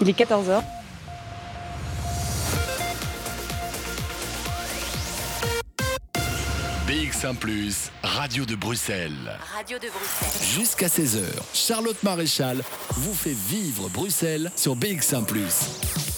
Il est 14h. BX1 ⁇ Radio de Bruxelles. Radio de Bruxelles. Jusqu'à 16h, Charlotte Maréchal vous fait vivre Bruxelles sur BX1 ⁇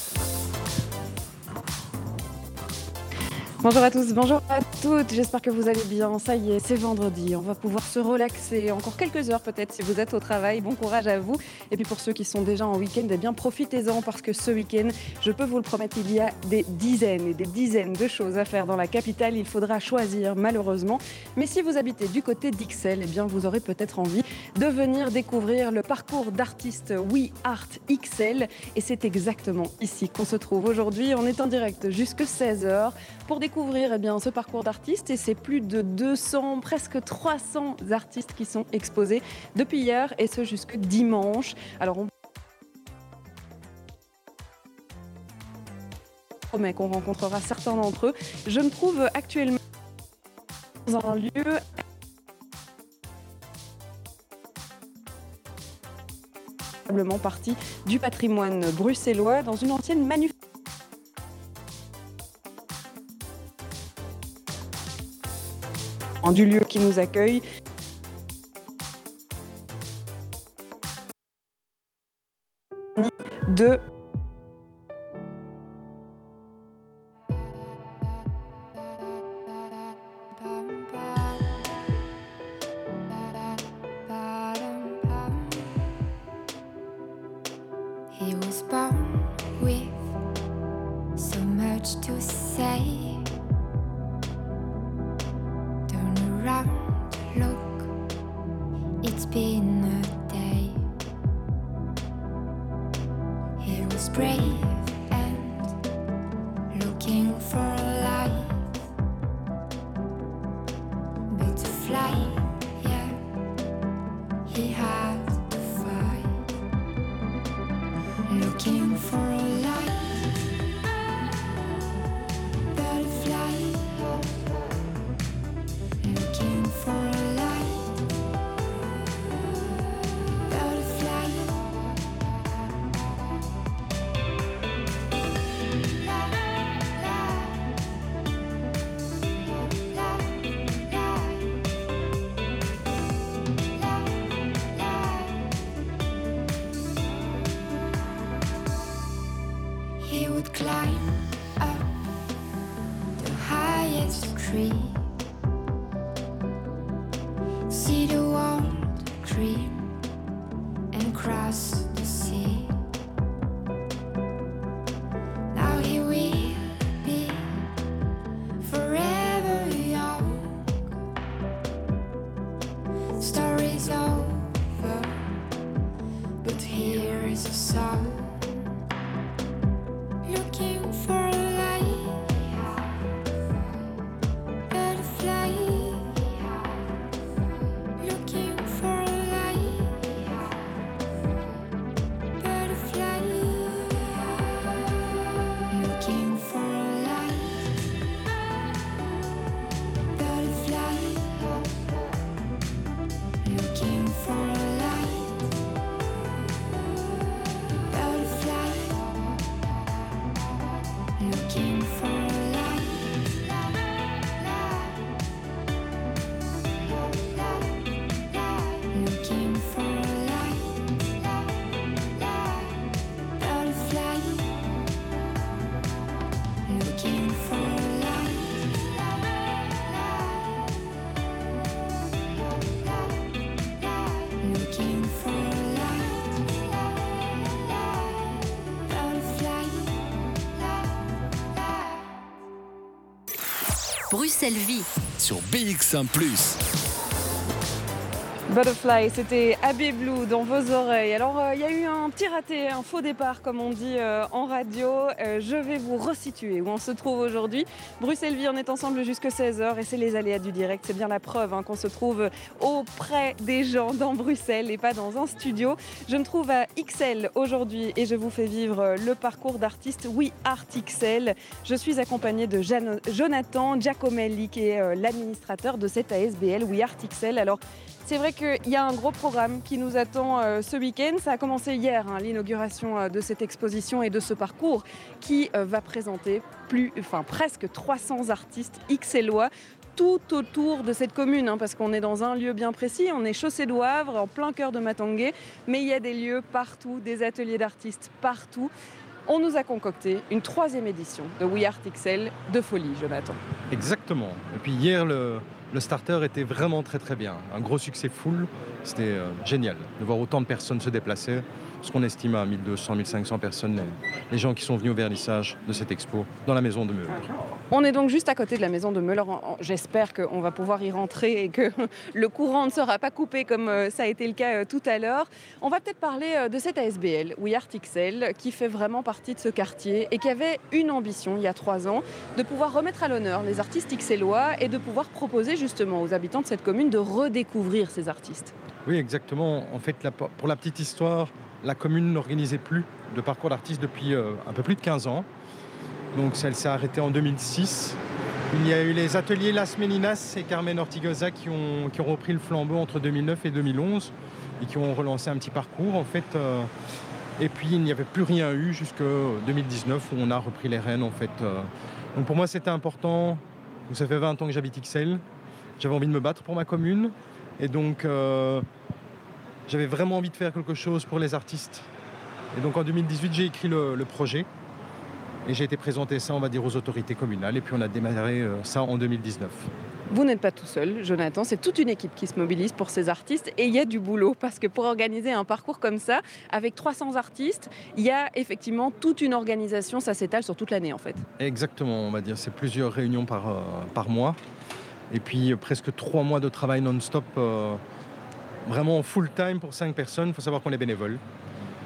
Bonjour à tous, bonjour à toutes, j'espère que vous allez bien. Ça y est, c'est vendredi, on va pouvoir se relaxer encore quelques heures peut-être si vous êtes au travail. Bon courage à vous. Et puis pour ceux qui sont déjà en week-end, eh bien profitez-en parce que ce week-end, je peux vous le promettre, il y a des dizaines et des dizaines de choses à faire dans la capitale. Il faudra choisir malheureusement. Mais si vous habitez du côté d'Ixelles, eh bien vous aurez peut-être envie de venir découvrir le parcours d'artiste We Art XL. Et c'est exactement ici qu'on se trouve aujourd'hui. On est en direct jusque 16h pour découvrir eh bien, ce parcours d'artiste et c'est plus de 200, presque 300 artistes qui sont exposés depuis hier et ce jusque dimanche. Alors on promet qu'on rencontrera certains d'entre eux. Je me trouve actuellement dans un lieu partie du patrimoine bruxellois dans une ancienne manufacture du lieu qui nous accueille. Bruxelles Vie. Sur BX1 ⁇ Butterfly, c'était Abbey Blue dans vos oreilles. Alors, euh, il y a eu un petit raté, un faux départ, comme on dit euh, en radio. Euh, je vais vous resituer où on se trouve aujourd'hui. Bruxelles Vie, on est ensemble jusqu'à 16h et c'est les aléas du direct. C'est bien la preuve hein, qu'on se trouve auprès des gens dans Bruxelles et pas dans un studio. Je me trouve à XL aujourd'hui et je vous fais vivre le parcours d'artiste We Art XL. Je suis accompagnée de Jonathan Giacomelli, qui est l'administrateur de cette ASBL We Art XL. Alors, C'est vrai qu'il y a un gros programme qui nous attend euh, ce week-end. Ça a commencé hier, hein, l'inauguration euh, de cette exposition et de ce parcours qui euh, va présenter plus, enfin, presque 300 artistes XLOA tout autour de cette commune, hein, parce qu'on est dans un lieu bien précis, on est chaussée de Wavre, en plein cœur de Matanguay, mais il y a des lieux partout, des ateliers d'artistes partout. On nous a concocté une troisième édition de We Art XL de folie, Jonathan. Exactement. Et puis hier, le, le starter était vraiment très très bien. Un gros succès full. C'était euh, génial de voir autant de personnes se déplacer. Ce qu'on estime à 1200, 1500 personnes, les, les gens qui sont venus au vernissage de cette expo dans la maison de Meudre. On est donc juste à côté de la maison de Meuler. J'espère qu'on va pouvoir y rentrer et que le courant ne sera pas coupé comme euh, ça a été le cas euh, tout à l'heure. On va peut-être parler euh, de cette ASBL, We Art XL, qui fait vraiment partie de ce quartier et qui avait une ambition il y a trois ans de pouvoir remettre à l'honneur les artistes XLois et de pouvoir proposer justement aux habitants de cette commune de redécouvrir ces artistes. Oui, exactement. En fait, pour la petite histoire, la commune n'organisait plus de parcours d'artistes depuis euh, un peu plus de 15 ans. Donc, elle s'est arrêtée en 2006. Il y a eu les ateliers Las Meninas et Carmen Ortigosa qui ont, repris le flambeau entre 2009 et 2011 et qui ont relancé un petit parcours, en fait. euh, et puis, il n'y avait plus rien eu jusqu'en 2019 où on a repris les rênes, en fait. euh. Donc, pour moi, c'était important. Ça fait 20 ans que j'habite XL. J'avais envie de me battre pour ma commune. Et donc, j'avais vraiment envie de faire quelque chose pour les artistes. Et donc, en 2018, j'ai écrit le, le projet. Et j'ai été présenter ça, on va dire, aux autorités communales. Et puis, on a démarré euh, ça en 2019. Vous n'êtes pas tout seul, Jonathan, c'est toute une équipe qui se mobilise pour ces artistes et il y a du boulot parce que pour organiser un parcours comme ça, avec 300 artistes, il y a effectivement toute une organisation, ça s'étale sur toute l'année en fait. Exactement, on va dire. C'est plusieurs réunions par, euh, par mois. Et puis, euh, presque trois mois de travail non-stop. euh, vraiment full time pour cinq personnes. Il faut savoir qu'on est bénévole.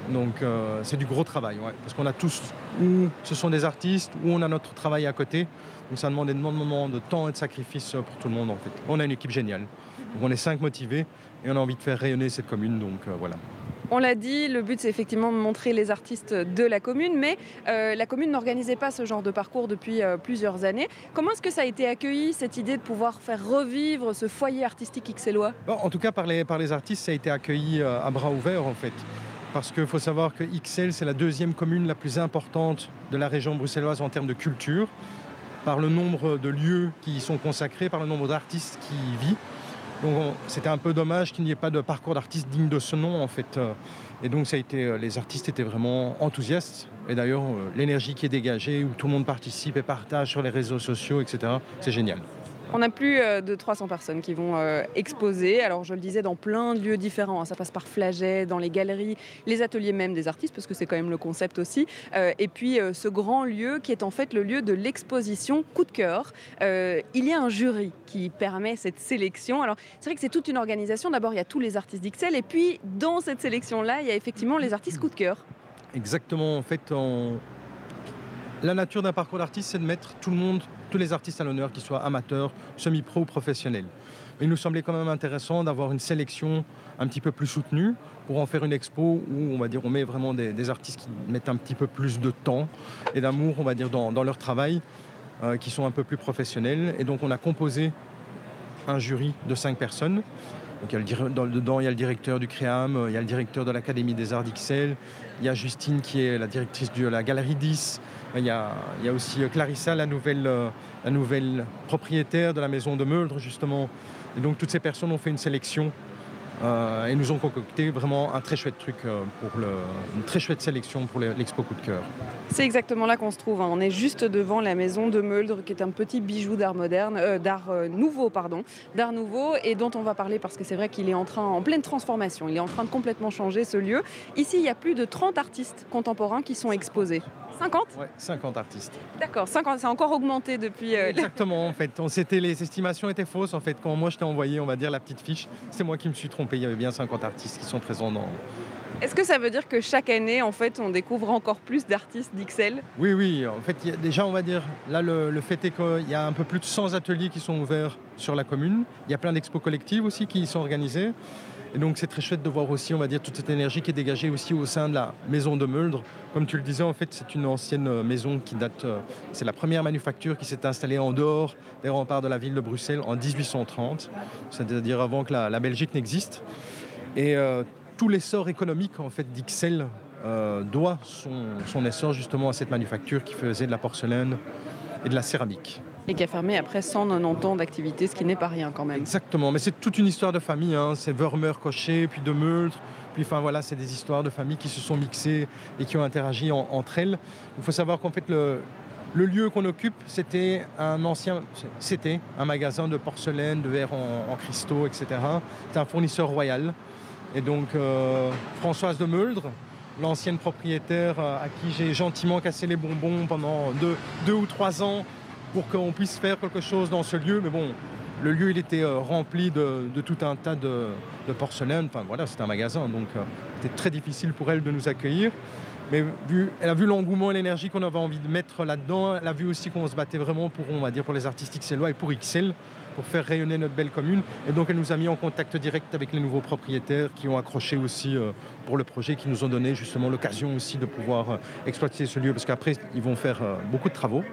Donc, euh, c'est du gros travail. Parce qu'on a tous, ou ce sont des artistes, ou on a notre travail à côté. Donc, ça demande énormément de temps et de sacrifice euh, pour tout le monde, en fait. On a une équipe géniale. Donc, on est cinq motivés et on a envie de faire rayonner cette commune. Donc, euh, voilà. On l'a dit, le but c'est effectivement de montrer les artistes de la commune, mais euh, la commune n'organisait pas ce genre de parcours depuis euh, plusieurs années. Comment est-ce que ça a été accueilli, cette idée de pouvoir faire revivre ce foyer artistique Bon, en tout cas, par les, artistes, ça a été accueilli euh, à bras ouverts, en fait. Parce qu'il faut savoir que XL, c'est la deuxième commune la plus importante de la région bruxelloise en termes de culture, par le nombre de lieux qui y sont consacrés, par le nombre d'artistes qui y vivent. Donc on- c'était un peu dommage qu'il n'y ait pas de parcours d'artistes digne de ce nom, en fait. Euh, Et donc ça a été, euh, les artistes étaient vraiment enthousiastes. Et d'ailleurs, euh, l'énergie qui est dégagée, où tout le monde participe et partage sur les réseaux sociaux, etc., c'est génial. On a plus euh, de 300 personnes qui vont euh, exposer. Alors, je le disais, dans plein de lieux différents. hein. Ça passe par Flaget, dans les galeries, les ateliers même des artistes, parce que c'est quand même le concept aussi. Euh, et puis, ce grand lieu qui est en fait le lieu de l'exposition Coup de cœur. Il y a un jury qui permet cette sélection. Alors, c'est vrai que c'est toute une organisation. D'abord, il y a tous les artistes d'Ixelles. Et puis, dans cette sélection-là, il y a effectivement les artistes Coup de cœur. Exactement. En fait, la nature d'un parcours d'artiste, c'est de mettre tout le monde, tous les artistes à l'honneur, qu'ils soient amateurs, semi-pro ou professionnels. Il nous semblait quand même intéressant d'avoir une sélection un petit peu plus soutenue pour en faire une expo où on va dire on met vraiment des, artistes qui mettent un petit peu plus de temps et d'amour, on va dire, dans, leur travail, euh, qui sont un peu plus professionnels. Et donc on a composé un jury de cinq personnes. Donc, il y a le dedans, il y a le directeur du CREAM, il y a le directeur de l'Académie des Arts d'Ixelles, il y a Justine qui est la directrice de la Galerie 10, il y a, aussi euh, Clarissa, la nouvelle, euh, la nouvelle propriétaire de la maison de Meuldre, justement. Et donc toutes ces personnes ont fait une sélection euh, et nous ont concocté vraiment un très chouette truc, pour une très chouette sélection pour le- l'expo Coup de cœur. C'est exactement là qu'on se trouve. hein. On est juste devant la maison de Meuldre, qui est un petit bijou d'art moderne, d'art nouveau, pardon, d'art nouveau, et dont on va parler parce que c'est vrai qu'il est en en pleine transformation. Il est en train de complètement changer ce lieu. Ici, il y a plus de 30 artistes contemporains qui sont exposés. 50 Ouais, 50 artistes. D'accord, 50, c'est encore augmenté depuis. euh, Exactement, en fait. On, les estimations étaient fausses. En fait, quand moi je t'ai envoyé, on va dire, la petite fiche, c'est moi qui me suis trompé. Il y avait bien 50 artistes qui sont présents dans. Est-ce que ça veut dire que chaque année, en fait, on découvre encore plus d'artistes d'Ixelles? Oui, oui. En fait, y a- déjà, on va dire, là, le, le fait est qu'il y a un peu plus de 100 ateliers qui sont ouverts sur la commune. Il y a plein d'expos collectives aussi qui y sont organisées. Et donc c'est très chouette de voir aussi, on va dire, toute cette énergie qui est dégagée aussi au sein de la maison de Muldre. Comme tu le disais, en fait, c'est une ancienne euh, maison qui date, euh, c'est la première manufacture qui s'est installée en dehors des remparts de la ville de Bruxelles en 1830, c'est-à-dire avant que la, Belgique n'existe. Et euh, tout l'essor économique en fait d'Ixelles doit son, son essor justement à cette manufacture qui faisait de la porcelaine et de la céramique. Et qui a fermé après 190 ans d'activité, ce qui n'est pas rien quand même. Exactement, mais c'est toute une histoire de famille. Hein. C'est Vermeer Cochet, puis de Meultre. Puis enfin voilà, c'est des histoires de famille qui se sont mixées et qui ont interagi en- entre elles. Il faut savoir qu'en fait le, lieu qu'on occupe, c'était un ancien, c'était un magasin de porcelaine, de verre en, cristaux, etc. C'était un fournisseur royal. Et donc euh, Françoise de Meuldre, l'ancienne propriétaire euh, à qui j'ai gentiment cassé les bonbons pendant deux ou trois ans pour qu'on puisse faire quelque chose dans ce lieu. Mais bon, le lieu il était euh, rempli de, tout un tas de, de porcelaine. Enfin voilà, c'était un magasin, donc euh, c'était très difficile pour elle de nous accueillir. Mais elle a vu l'engouement et l'énergie qu'on avait envie de mettre là-dedans. Elle a vu aussi qu'on se battait vraiment pour, on va dire, pour les artistes XLois et pour XL, pour faire rayonner notre belle commune. Et donc elle nous a mis en contact direct avec les nouveaux propriétaires qui ont accroché aussi euh, pour le projet, qui nous ont donné justement l'occasion aussi de pouvoir euh, exploiter ce lieu. Parce qu'après, ils vont faire euh, beaucoup de travaux.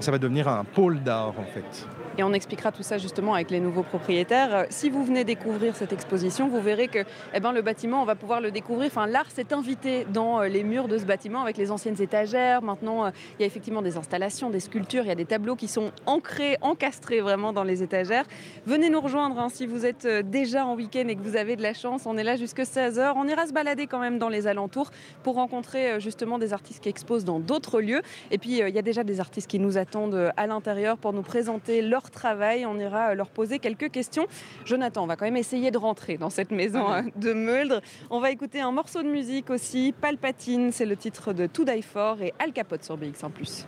Ça va devenir un pôle d'art en fait. Et on expliquera tout ça justement avec les nouveaux propriétaires. Euh, Si vous venez découvrir cette exposition, vous verrez que eh ben, le bâtiment, on va pouvoir le découvrir. Enfin, l'art s'est invité dans euh, les murs de ce bâtiment avec les anciennes étagères. Maintenant, euh, il y a effectivement des installations, des sculptures, il y a des tableaux qui sont ancrés, encastrés vraiment dans les étagères. Venez nous rejoindre hein, si vous êtes déjà en week-end et que vous avez de la chance. On est là jusque 16h. On ira se balader quand même dans les alentours pour rencontrer justement des artistes qui exposent dans d'autres lieux. Et puis, il y a déjà des artistes qui nous attendent à l'intérieur pour nous présenter leur travail. On ira euh, leur poser quelques questions. Jonathan, on va quand même essayer de rentrer dans cette maison euh, de Meuldre. On va écouter un morceau de musique aussi. Palpatine, c'est le titre de To Die For et Al Capote sur BX1+.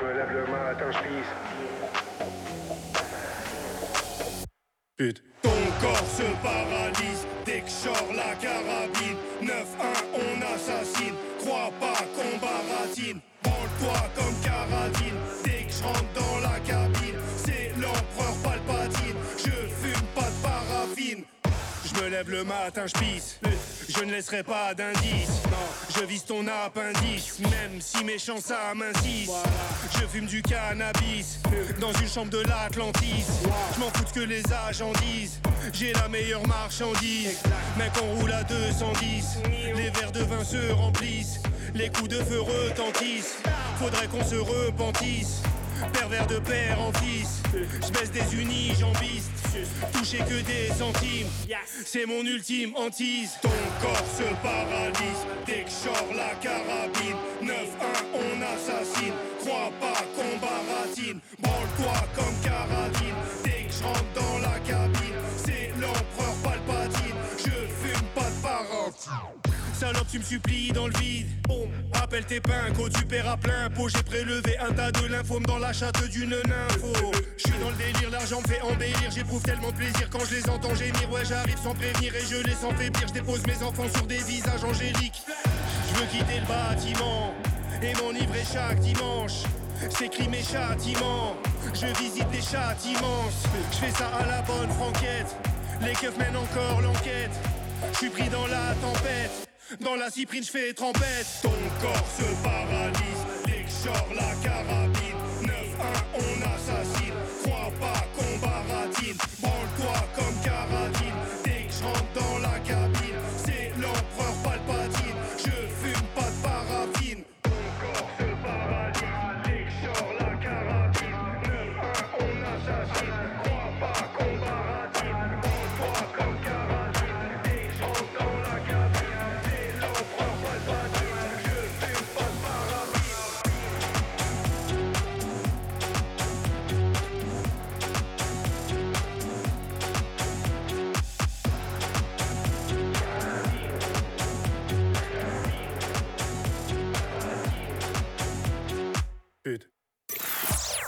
Relève-le-moi, attends, je pisse. Pute. Ton corps se paralyse dès que sort la carabine. 9-1, on assassine. Crois pas qu'on baratine. Branle-toi comme caradine. Dès que je rentre dans la cabine, le matin, je pisse. Je ne laisserai pas d'indice. Je vise ton appendice, même si méchant ça m'insiste. Je fume du cannabis dans une chambre de l'Atlantis. Je m'en fous de que les agents disent. J'ai la meilleure marchandise. Mec, on roule à 210. Les verres de vin se remplissent. Les coups de feu retentissent. Faudrait qu'on se repentisse. Pervers de père en fils. Je baisse des unis, jambistes. Toucher que des centimes. C'est mon ultime hantise. Ton corps se paralyse. Dès que la carabine. 9-1, on assassine. Crois pas qu'on baratine. Branle-toi comme caradine. Dès que je rentre dans la cabine, c'est l'empereur Palpatine. Je fume pas de parentine. Salope, tu me supplies dans le vide. Bon, appelle tes pincos, tu à plein pot. J'ai prélevé un tas de lymphome dans la chatte d'une nympho. Je suis dans le délire, l'argent me fait embellir. J'éprouve tellement de plaisir quand je les entends gémir. Ouais, j'arrive sans prévenir et je les sens faiblir. Je dépose mes enfants sur des visages angéliques. Je veux quitter le bâtiment et m'enivrer chaque dimanche. J'écris mes châtiments, je visite des chats immenses. Je fais ça à la bonne franquette. Les keufs mènent encore l'enquête. Je suis pris dans la tempête. Dans la cyprine, je fais trempette. Ton corps se paralyse sort la carabine. 9-1,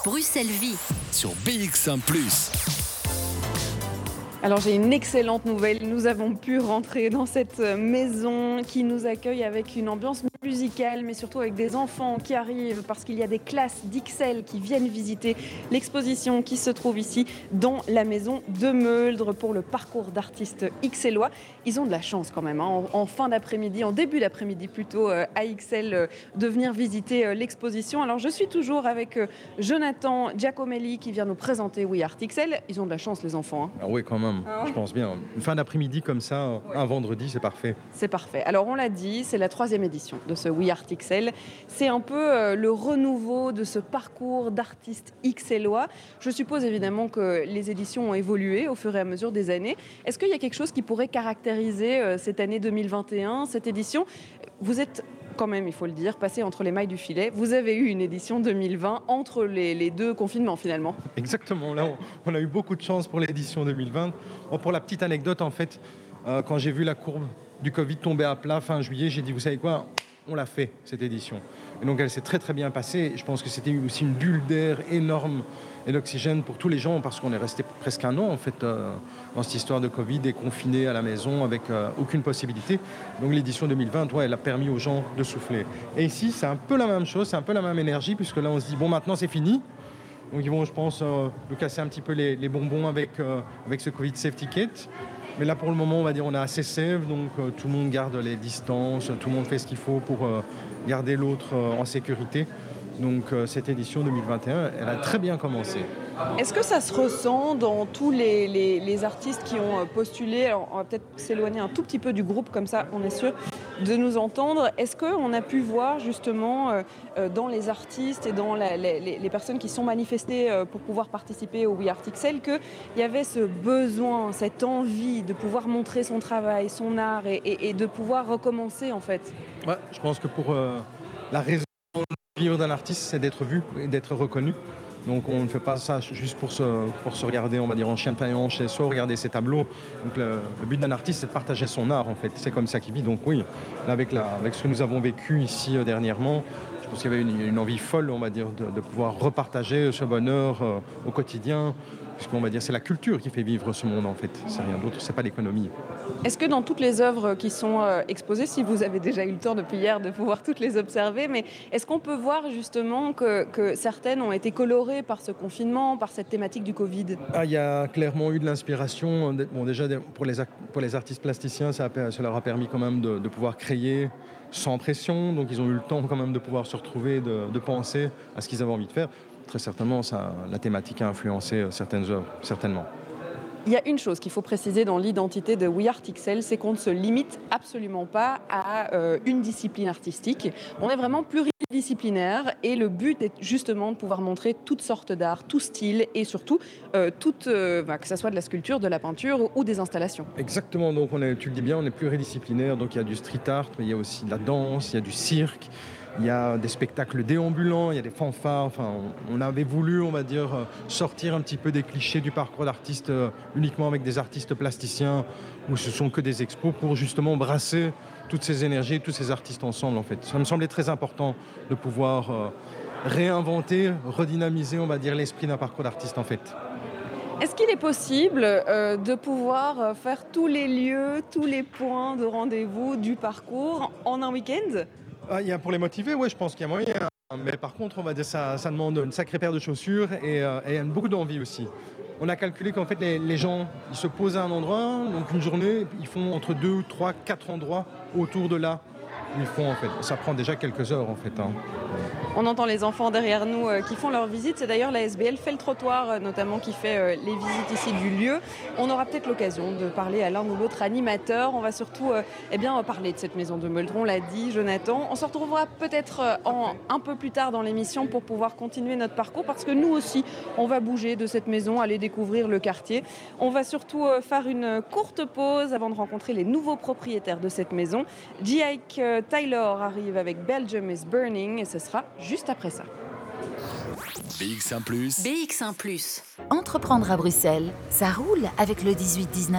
Bruxelles Vie. Sur BX1 ⁇ Alors j'ai une excellente nouvelle. Nous avons pu rentrer dans cette maison qui nous accueille avec une ambiance musicale, mais surtout avec des enfants qui arrivent parce qu'il y a des classes d'XL qui viennent visiter l'exposition qui se trouve ici dans la maison de Meuldre pour le parcours d'artistes XLois. Ils ont de la chance quand même, hein, en, en fin d'après-midi, en début d'après-midi plutôt, euh, à XL, euh, de venir visiter euh, l'exposition. Alors je suis toujours avec Jonathan Giacomelli qui vient nous présenter We Art XL. Ils ont de la chance les enfants. hein. Ah oui, quand même, Ah je pense bien. Une fin d'après-midi comme ça, un vendredi, c'est parfait. C'est parfait. Alors on l'a dit, c'est la troisième édition de ce We Art XL. C'est un peu euh, le renouveau de ce parcours d'artistes XLois. Je suppose évidemment que les éditions ont évolué au fur et à mesure des années. Est-ce qu'il y a quelque chose qui pourrait caractériser euh, cette année 2021, cette édition? Vous êtes quand même, il faut le dire, passé entre les mailles du filet. Vous avez eu une édition 2020 entre les, deux confinements finalement. Exactement, là, on, a eu beaucoup de chance pour l'édition 2020. Bon, pour la petite anecdote, en fait, euh, quand j'ai vu la courbe du Covid tomber à plat fin juillet, j'ai dit, vous savez quoi, on l'a fait, cette édition. Et donc, elle s'est très, très bien passée. Je pense que c'était aussi une bulle d'air énorme et d'oxygène pour tous les gens, parce qu'on est resté presque un an, en fait, euh, dans cette histoire de Covid, et confiné à la maison avec euh, aucune possibilité. Donc, l'édition 2020, ouais, elle a permis aux gens de souffler. Et ici, c'est un peu la même chose, c'est un peu la même énergie, puisque là, on se dit, bon, maintenant, c'est fini. Donc ils vont, je pense, euh, nous casser un petit peu les, bonbons avec ce Covid Safety Kit. Mais là, pour le moment, on va dire, on est assez safe, donc euh, tout le monde garde les distances, tout le monde fait ce qu'il faut pour euh, garder l'autre euh, en sécurité. Donc euh, cette édition 2021, elle a très bien commencé. Est-ce que ça se ressent dans tous les, les- les artistes qui ont euh, postulé? Alors, on va peut-être s'éloigner un tout petit peu du groupe, comme ça, on est sûr de nous entendre. Est-ce qu'on a pu voir justement euh, dans les artistes et dans la- les, personnes qui sont manifestées euh, pour pouvoir participer au We Art XL qu'il y avait ce besoin, cette envie de pouvoir montrer son travail, son art et, et- et de pouvoir recommencer en fait? Ouais, je pense que pour euh, la raison vivre d'un artiste, c'est d'être vu et d'être reconnu. Donc on ne fait pas ça juste pour se, pour se regarder, on va dire, en chien paillant chez soi, regarder ses tableaux. Donc le, but d'un artiste, c'est de partager son art, en fait. C'est comme ça qu'il vit. Donc oui, avec, la, avec ce que nous avons vécu ici euh, dernièrement, je pense qu'il y avait une, envie folle, on va dire, de, de pouvoir repartager ce bonheur euh, au quotidien. Puisqu'on va dire, c'est la culture qui fait vivre ce monde, en fait. C'est rien d'autre, c'est pas l'économie. Est-ce que dans toutes les œuvres qui sont euh, exposées, si vous avez déjà eu le temps depuis hier de pouvoir toutes les observer, mais est-ce qu'on peut voir justement que, que certaines ont été colorées par ce confinement, par cette thématique du Covid? Ah, il y a clairement eu de l'inspiration. Bon, déjà, pour les, pour les artistes plasticiens, ça, a per- ça leur a permis quand même de, de pouvoir créer sans pression. Donc, ils ont eu le temps quand même de pouvoir se retrouver, de, de penser à ce qu'ils avaient envie de faire. Très certainement, ça, la thématique a influencé euh, certaines œuvres, certainement. Il y a une chose qu'il faut préciser dans l'identité de We Art XL, c'est qu'on ne se limite absolument pas à euh, une discipline artistique. On est vraiment pluridisciplinaire et le but est justement de pouvoir montrer toutes sortes d'art, tout style et surtout euh, toute, euh, bah, que ce soit de la sculpture, de la peinture ou des installations. Exactement, donc on est, tu le dis bien, on est pluridisciplinaire. Donc, il y a du street art, mais il y a aussi de la danse, il y a du cirque. Il y a des spectacles déambulants, il y a des fanfares. On, avait voulu, on va dire, sortir un petit peu des clichés du parcours d'artiste euh, uniquement avec des artistes plasticiens où ce sont que des expos pour justement brasser toutes ces énergies, tous ces artistes ensemble en fait. Ça me semblait très important de pouvoir euh, réinventer, redynamiser, on va dire, l'esprit d'un parcours d'artiste en fait. Est-ce qu'il est possible euh, de pouvoir faire tous les lieux, tous les points de rendez-vous du parcours en un week-end? Ah, y a pour les motiver, oui, je pense qu'il y a moyen. Mais par contre, on va dire ça, demande une sacrée paire de chaussures et, euh, beaucoup d'envie aussi. On a calculé qu'en fait, les, les gens, ils se posent à un endroit, donc une journée, ils font entre deux, trois, quatre endroits autour de là ils font en fait. Ça prend déjà quelques heures en fait. hein. On entend les enfants derrière nous euh, qui font leur visite. C'est d'ailleurs la SBL fait le trottoir, euh, notamment qui fait euh, les visites ici du lieu. On aura peut-être l'occasion de parler à l'un ou l'autre animateur. On va surtout eh bien, parler de cette maison de Meldron, l'a dit Jonathan. On se retrouvera peut-être un peu plus tard dans l'émission pour pouvoir continuer notre parcours parce que nous aussi, on va bouger de cette maison, aller découvrir le quartier. On va surtout faire une courte pause avant de rencontrer les nouveaux propriétaires de cette maison. Taylor arrive avec Belgium is Burning et ce sera juste après ça. BX1 ⁇ BX1 ⁇ Entreprendre à Bruxelles, ça roule avec le 18-19.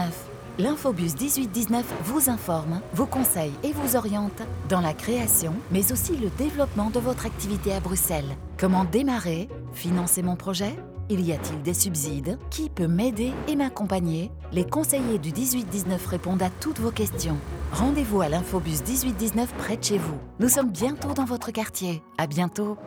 L'infobus 18-19 vous informe, vous conseille et vous oriente dans la création, mais aussi le développement de votre activité à Bruxelles. Comment démarrer? Financer mon projet? Il y a-t-il des subsides? Qui peut m'aider et m'accompagner? Les conseillers du 18-19 répondent à toutes vos questions. Rendez-vous à l'Infobus 1819 près de chez vous. Nous sommes bientôt dans votre quartier. À bientôt.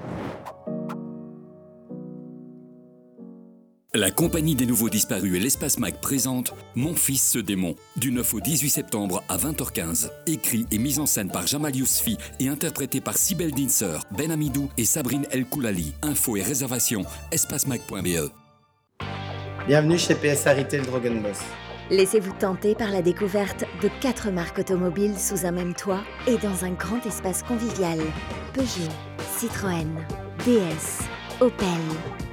La Compagnie des Nouveaux Disparus et l'Espace Mag présente Mon fils ce démon, du 9 au 18 septembre à 20h15. Écrit et mis en scène par Jamal Yousfi et interprété par Sibel Dinser, Ben Amidou et Sabrine El Koulali. Infos et réservations espacemag.be. Bienvenue chez PSA Retail Drogen Boss. Laissez-vous tenter par la découverte de quatre marques automobiles sous un même toit et dans un grand espace convivial. Peugeot, Citroën, DS, Opel.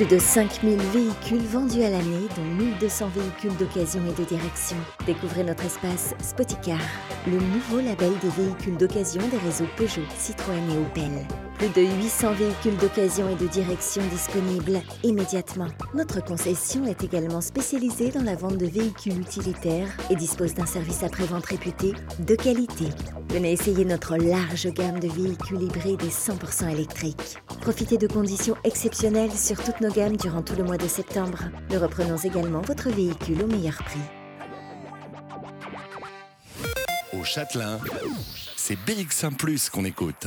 Plus de 5000 véhicules vendus à l'année, dont 1200 véhicules d'occasion et de direction. Découvrez notre espace Spoticar, le nouveau label des véhicules d'occasion des réseaux Peugeot, Citroën et Opel. Plus de 800 véhicules d'occasion et de direction disponibles immédiatement. Notre concession est également spécialisée dans la vente de véhicules utilitaires et dispose d'un service après-vente réputé de qualité. Venez essayer notre large gamme de véhicules hybrides et 100% électriques. Profitez de conditions exceptionnelles sur toutes nos gammes durant tout le mois de septembre. Nous reprenons également votre véhicule au meilleur prix. Au Châtelain, c'est BX1 Plus qu'on écoute.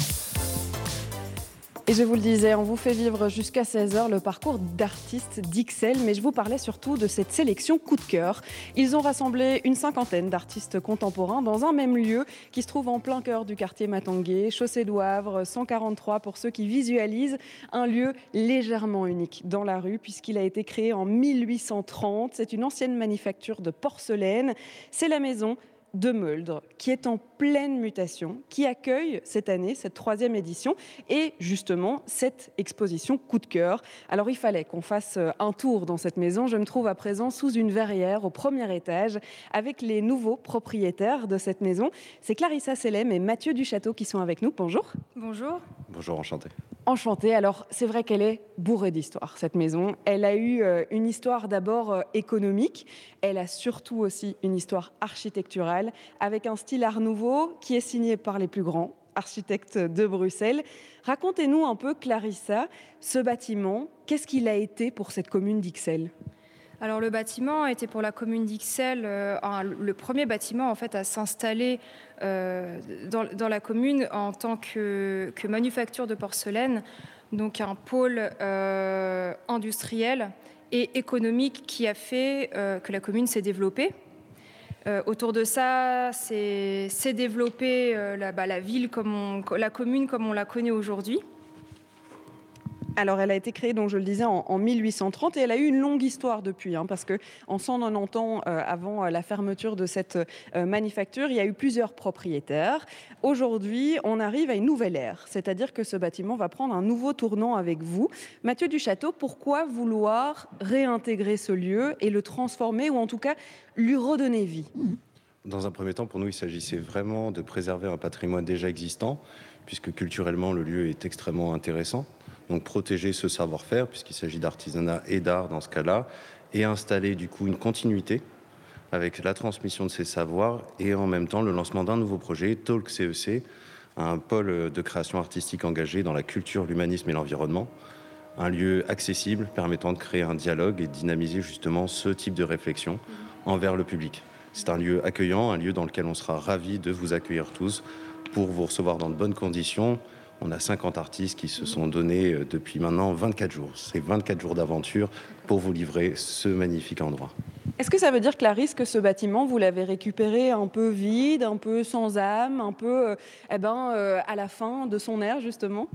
et je vous le disais, on vous fait vivre jusqu'à 16h le parcours d'artistes d'Ixelles, mais je vous parlais surtout de cette sélection coup de cœur. Ils ont rassemblé une cinquantaine d'artistes contemporains dans un même lieu qui se trouve en plein cœur du quartier Matanguay, chaussée d'Ouavre, 143 pour ceux qui visualisent, un lieu légèrement unique dans la rue puisqu'il a été créé en 1830. C'est une ancienne manufacture de porcelaine. C'est la maison de Meldre, qui est en pleine mutation, qui accueille cette année cette troisième édition et justement cette exposition coup de cœur. Alors il fallait qu'on fasse euh, un tour dans cette maison. Je me trouve à présent sous une verrière au premier étage avec les nouveaux propriétaires de cette maison. C'est Clarissa Selem et Mathieu Duchâteau qui sont avec nous. Bonjour. Bonjour. Bonjour, enchanté. Enchantée. Alors, c'est vrai qu'elle est bourrée d'histoire, cette maison. Elle a eu euh, une histoire d'abord euh, économique. Elle a surtout aussi une histoire architecturale, avec un style art nouveau qui est signé par les plus grands architectes de Bruxelles. Racontez-nous un peu, Clarissa, ce bâtiment. Qu'est-ce qu'il a été pour cette commune d'Ixelles? Alors le bâtiment était pour la commune d'Ixelles euh, le premier bâtiment en fait à s'installer euh, dans, la commune en tant que, manufacture de porcelaine, donc un pôle euh, industriel et économique qui a fait que la commune s'est développée. autour de ça, s'est développée la, ville comme la commune comme on la connaît aujourd'hui. Alors, elle a été créée, donc je le disais, en, 1830 et elle a eu une longue histoire depuis, hein, parce que en 190 ans euh, avant euh, la fermeture de cette euh, manufacture, il y a eu plusieurs propriétaires. Aujourd'hui, on arrive à une nouvelle ère, c'est-à-dire que ce bâtiment va prendre un nouveau tournant avec vous. Mathieu Duchâteau, pourquoi vouloir réintégrer ce lieu et le transformer, ou en tout cas lui redonner vie? Dans un premier temps, pour nous, il s'agissait vraiment de préserver un patrimoine déjà existant, puisque culturellement, le lieu est extrêmement intéressant. Donc protéger ce savoir-faire, puisqu'il s'agit d'artisanat et d'art dans ce cas-là, et installer du coup une continuité avec la transmission de ces savoirs et en même temps le lancement d'un nouveau projet, Talk CEC, e un pôle de création artistique engagé dans la culture, l'humanisme et l'environnement, un lieu accessible permettant de créer un dialogue et dynamiser justement ce type de réflexion envers le public. C'est un lieu accueillant, un lieu dans lequel on sera ravi de vous accueillir tous pour vous recevoir dans de bonnes conditions on a 50 artistes qui se sont donnés euh, depuis maintenant 24 jours. C'est 24 jours d'aventure pour vous livrer ce magnifique endroit. Est-ce que ça veut dire, Clarisse, que ce bâtiment, vous l'avez récupéré un peu vide, un peu sans âme, un peu euh, eh ben, euh, à la fin de son ère, justement?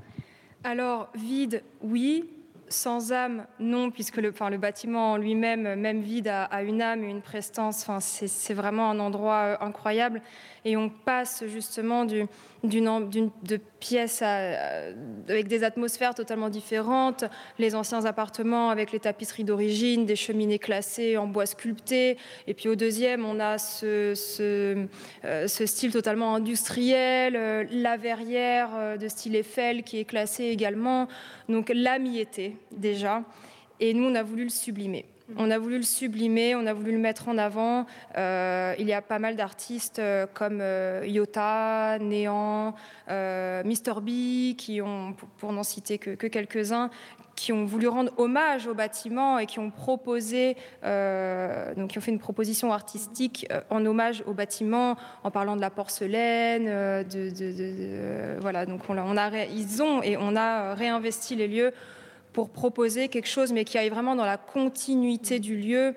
Alors, vide, oui. Sans âme, non, puisque le, enfin, le bâtiment lui-même, même vide, a, une âme et une prestance. Enfin, c'est vraiment un endroit incroyable. Et on passe justement du, d'une, de pièces avec des atmosphères totalement différentes, les anciens appartements avec les tapisseries d'origine, des cheminées classées en bois sculpté, et puis au deuxième, on a ce, euh, style totalement industriel, euh, la verrière euh, de style Eiffel qui est classée également, donc l'âme était déjà, et nous, on a voulu le sublimer. On a voulu le sublimer, on a voulu le mettre en avant. Euh, il y a pas mal d'artistes euh, comme euh, Iota, Néant, Mr. B, qui ont, pour n'en citer que, quelques-uns, qui ont voulu rendre hommage au bâtiment et qui ont proposé, donc qui ont fait une proposition artistique en hommage au bâtiment, en parlant de la porcelaine, de, voilà. Donc on, on a, ils ont et on a réinvesti les lieux pour proposer quelque chose, mais qui aille vraiment dans la continuité du lieu.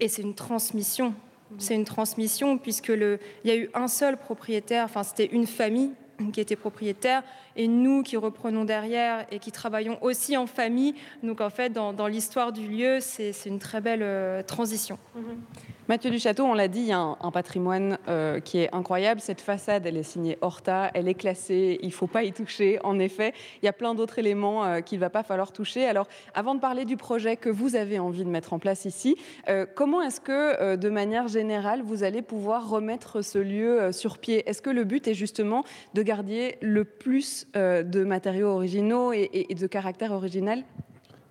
Et c'est une transmission. C'est une transmission puisque le, il y a eu un seul propriétaire, enfin c'était une famille qui était propriétaire, et nous qui reprenons derrière et qui travaillons aussi en famille. Donc en fait, dans, l'histoire du lieu, c'est une très belle euh, transition. Mm-hmm. Mathieu Duchâteau, on l'a dit, il y a un, patrimoine euh, qui est incroyable. Cette façade, elle est signée Horta, elle est classée, il ne faut pas y toucher. En effet, il y a plein d'autres éléments euh, qu'il ne va pas falloir toucher. Alors, avant de parler du projet que vous avez envie de mettre en place ici, euh, comment est-ce que, de manière générale, vous allez pouvoir remettre ce lieu sur pied? Est-ce que le but est justement de garder le plus de matériaux originaux et, de caractère original?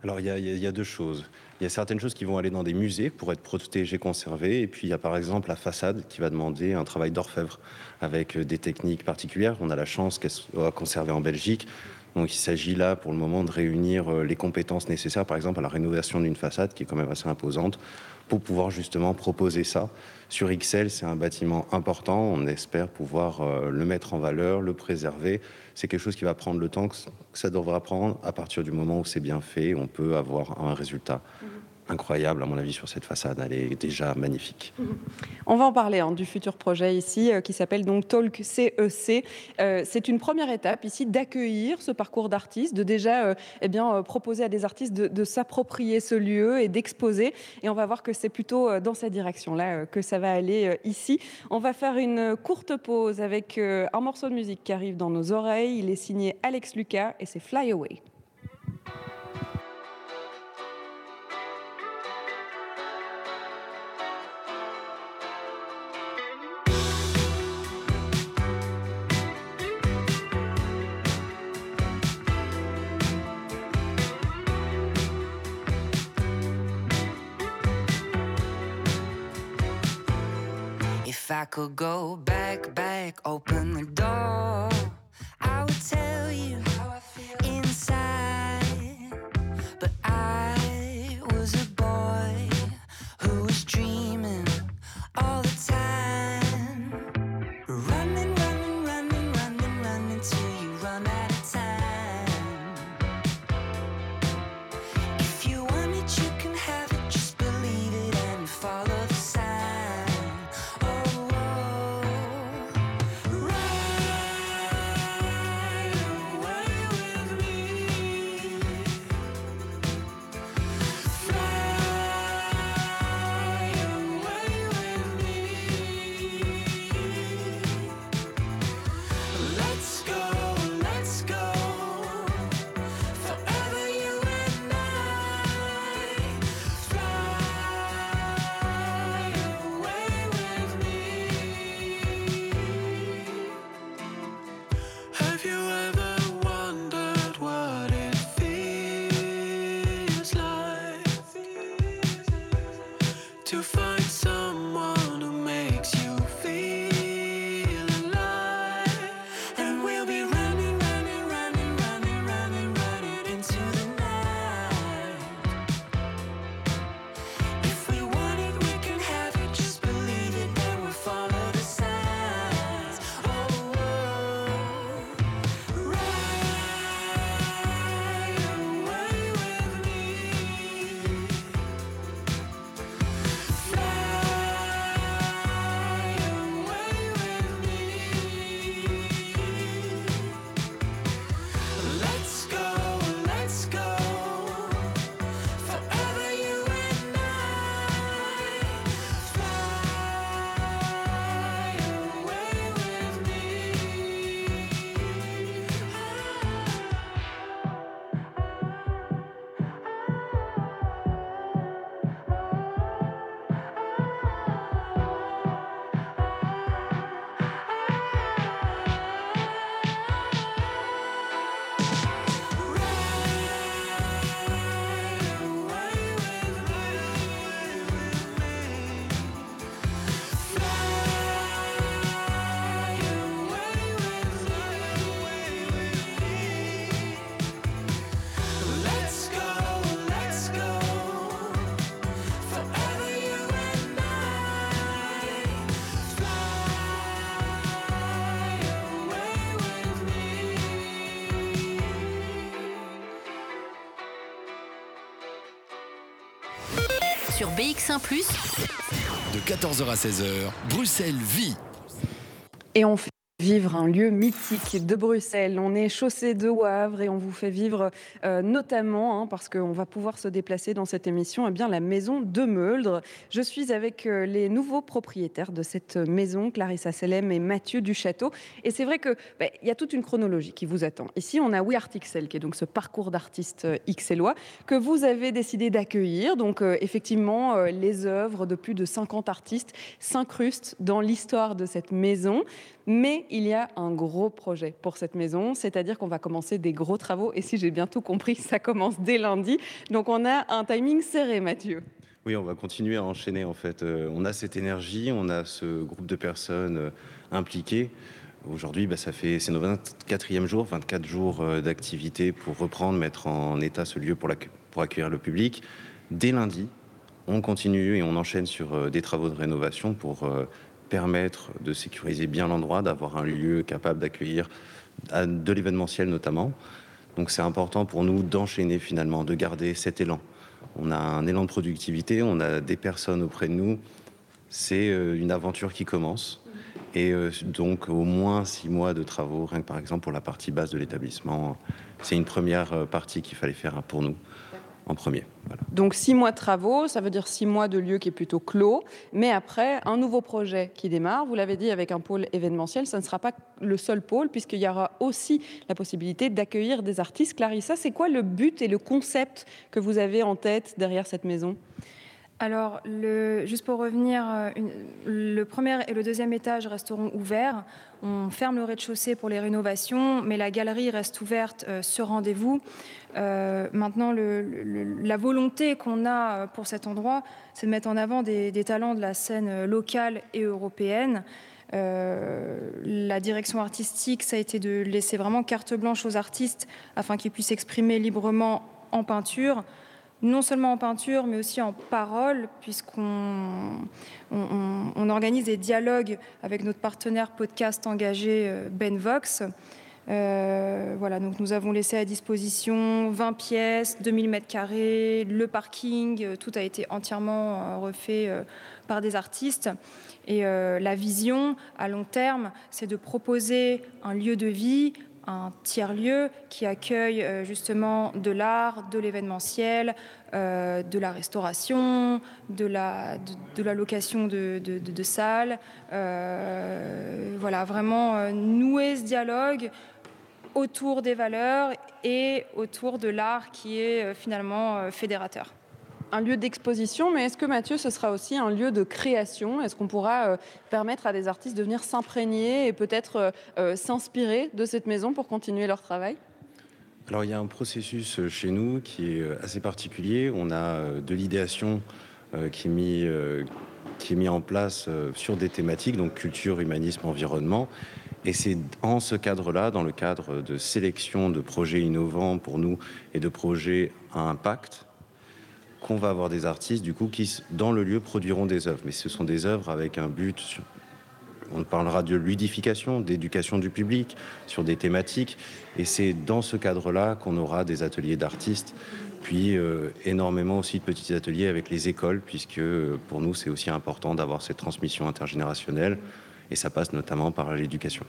Alors il y, a deux choses. Il y a certaines choses qui vont aller dans des musées pour être protégées, conservées. Et puis il y a par exemple la façade qui va demander un travail d'orfèvre avec euh, des techniques particulières. On a la chance qu'elle soit conservée en Belgique. Donc il s'agit là pour le moment de réunir euh, les compétences nécessaires, par exemple à la rénovation d'une façade qui est quand même assez imposante, pour pouvoir justement proposer ça. Sur XL, c'est un bâtiment important. On espère pouvoir euh, le mettre en valeur, le préserver c'est quelque chose qui va prendre le temps que ça devra prendre à partir du moment où c'est bien fait. On peut avoir un résultat. Mhm incroyable, à mon avis, sur cette façade. Elle est déjà magnifique. On va en parler hein, du futur projet ici, euh, qui s'appelle donc Talk CEC. E euh, c'est une première étape ici d'accueillir ce parcours d'artistes, de déjà euh, eh bien, proposer à des artistes de, s'approprier ce lieu et d'exposer. Et on va voir que c'est plutôt dans cette direction-là que ça va aller ici. On va faire une courte pause avec un morceau de musique qui arrive dans nos oreilles. Il est signé Alex Lucas et c'est Fly Away. Could go back, back, open the door, I would tell you BX1 ⁇ De 14h à 16h, Bruxelles vit. Et on fait vivre un lieu mythique de Bruxelles. On est chaussé de Wavre et on vous fait vivre euh, notamment, hein, parce qu'on va pouvoir se déplacer dans cette émission, eh bien, la maison de Meuldre. Je suis avec euh, les nouveaux propriétaires de cette maison, Clarissa Selem et Mathieu Duchâteau. Et c'est vrai qu'il bah, y a toute une chronologie qui vous attend. Ici, on a We Art XL, qui est donc ce parcours d'artistes euh, XLois que vous avez décidé d'accueillir. Donc, effectivement, les œuvres de plus de 50 artistes s'incrustent dans l'histoire de cette maison. Mais il y a un gros projet pour cette maison, c'est-à-dire qu'on va commencer des gros travaux. Et si j'ai bien tout compris, ça commence dès lundi. Donc on a un timing serré, Mathieu. Oui, on va continuer à enchaîner en fait. Euh, on a cette énergie, on a ce groupe de personnes euh, impliquées. Aujourd'hui, bah, ça fait c'est nos 24e jour, 24 jours euh, d'activité pour reprendre, mettre en état ce lieu pour, pour accueillir le public. Dès lundi, on continue et on enchaîne sur des travaux de rénovation pour permettre de sécuriser bien l'endroit, d'avoir un lieu capable d'accueillir de l'événementiel notamment. Donc c'est important pour nous d'enchaîner finalement, de garder cet élan. On a un élan de productivité, on a des personnes auprès de nous. C'est euh, une aventure qui commence. Et euh, donc au moins six mois de travaux, rien que par exemple pour la partie basse de l'établissement. C'est une première euh, partie qu'il fallait faire pour nous en premier. Donc six mois de travaux, ça veut dire six mois de lieu qui est plutôt clos, mais après un nouveau projet qui démarre. Vous l'avez dit avec un pôle événementiel, ça ne sera pas le seul pôle puisqu'il y aura aussi la possibilité d'accueillir des artistes. Clarissa, c'est quoi le but et le concept que vous avez en tête derrière cette maison? Alors, juste pour revenir, euh, le premier et le deuxième étage resteront ouverts. On ferme le rez-de-chaussée pour les rénovations, mais la galerie reste ouverte euh, sur rendez-vous. Euh, maintenant, la volonté qu'on a pour cet endroit, c'est de mettre en avant des, talents de la scène locale et européenne. la direction artistique, ça a été de laisser vraiment carte blanche aux artistes afin qu'ils puissent s'exprimer librement en peinture non seulement en peinture, mais aussi en parole, puisqu'on on, organise des dialogues avec notre partenaire podcast engagé euh, Ben Vox. Euh, voilà, donc nous avons laissé à disposition 20 pièces, 2000 mètres carrés, le parking, euh, tout a été entièrement refait par des artistes. Et la vision à long terme, c'est de proposer un lieu de vie un tiers-lieu qui accueille euh, justement de l'art, de l'événementiel, euh, de la restauration, de la, de, la location de, de, salles. Euh, voilà, vraiment nouer ce dialogue autour des valeurs et autour de l'art qui est finalement fédérateur un lieu d'exposition, mais est-ce que Mathieu, ce sera aussi un lieu de création? Est-ce qu'on pourra euh, permettre à des artistes de venir s'imprégner et peut-être euh, euh, s'inspirer de cette maison pour continuer leur travail? Alors il y a un processus chez nous qui est assez particulier. On a de l'idéation qui, est mis, qui est mis en place sur des thématiques, donc culture, humanisme, environnement. Et c'est en ce cadre-là, dans le cadre de sélection de projets innovants pour nous et de projets à impact, qu'on va avoir des artistes du coup qui dans le lieu produiront des œuvres. Mais ce sont des œuvres avec un but. On parlera de ludification, d'éducation du public, sur des thématiques. Et c'est dans ce cadre-là qu'on aura des ateliers d'artistes, puis euh, énormément aussi de petits ateliers avec les écoles, puisque euh, pour nous, c'est aussi important d'avoir cette transmission intergénérationnelle. Et ça passe notamment par l'éducation.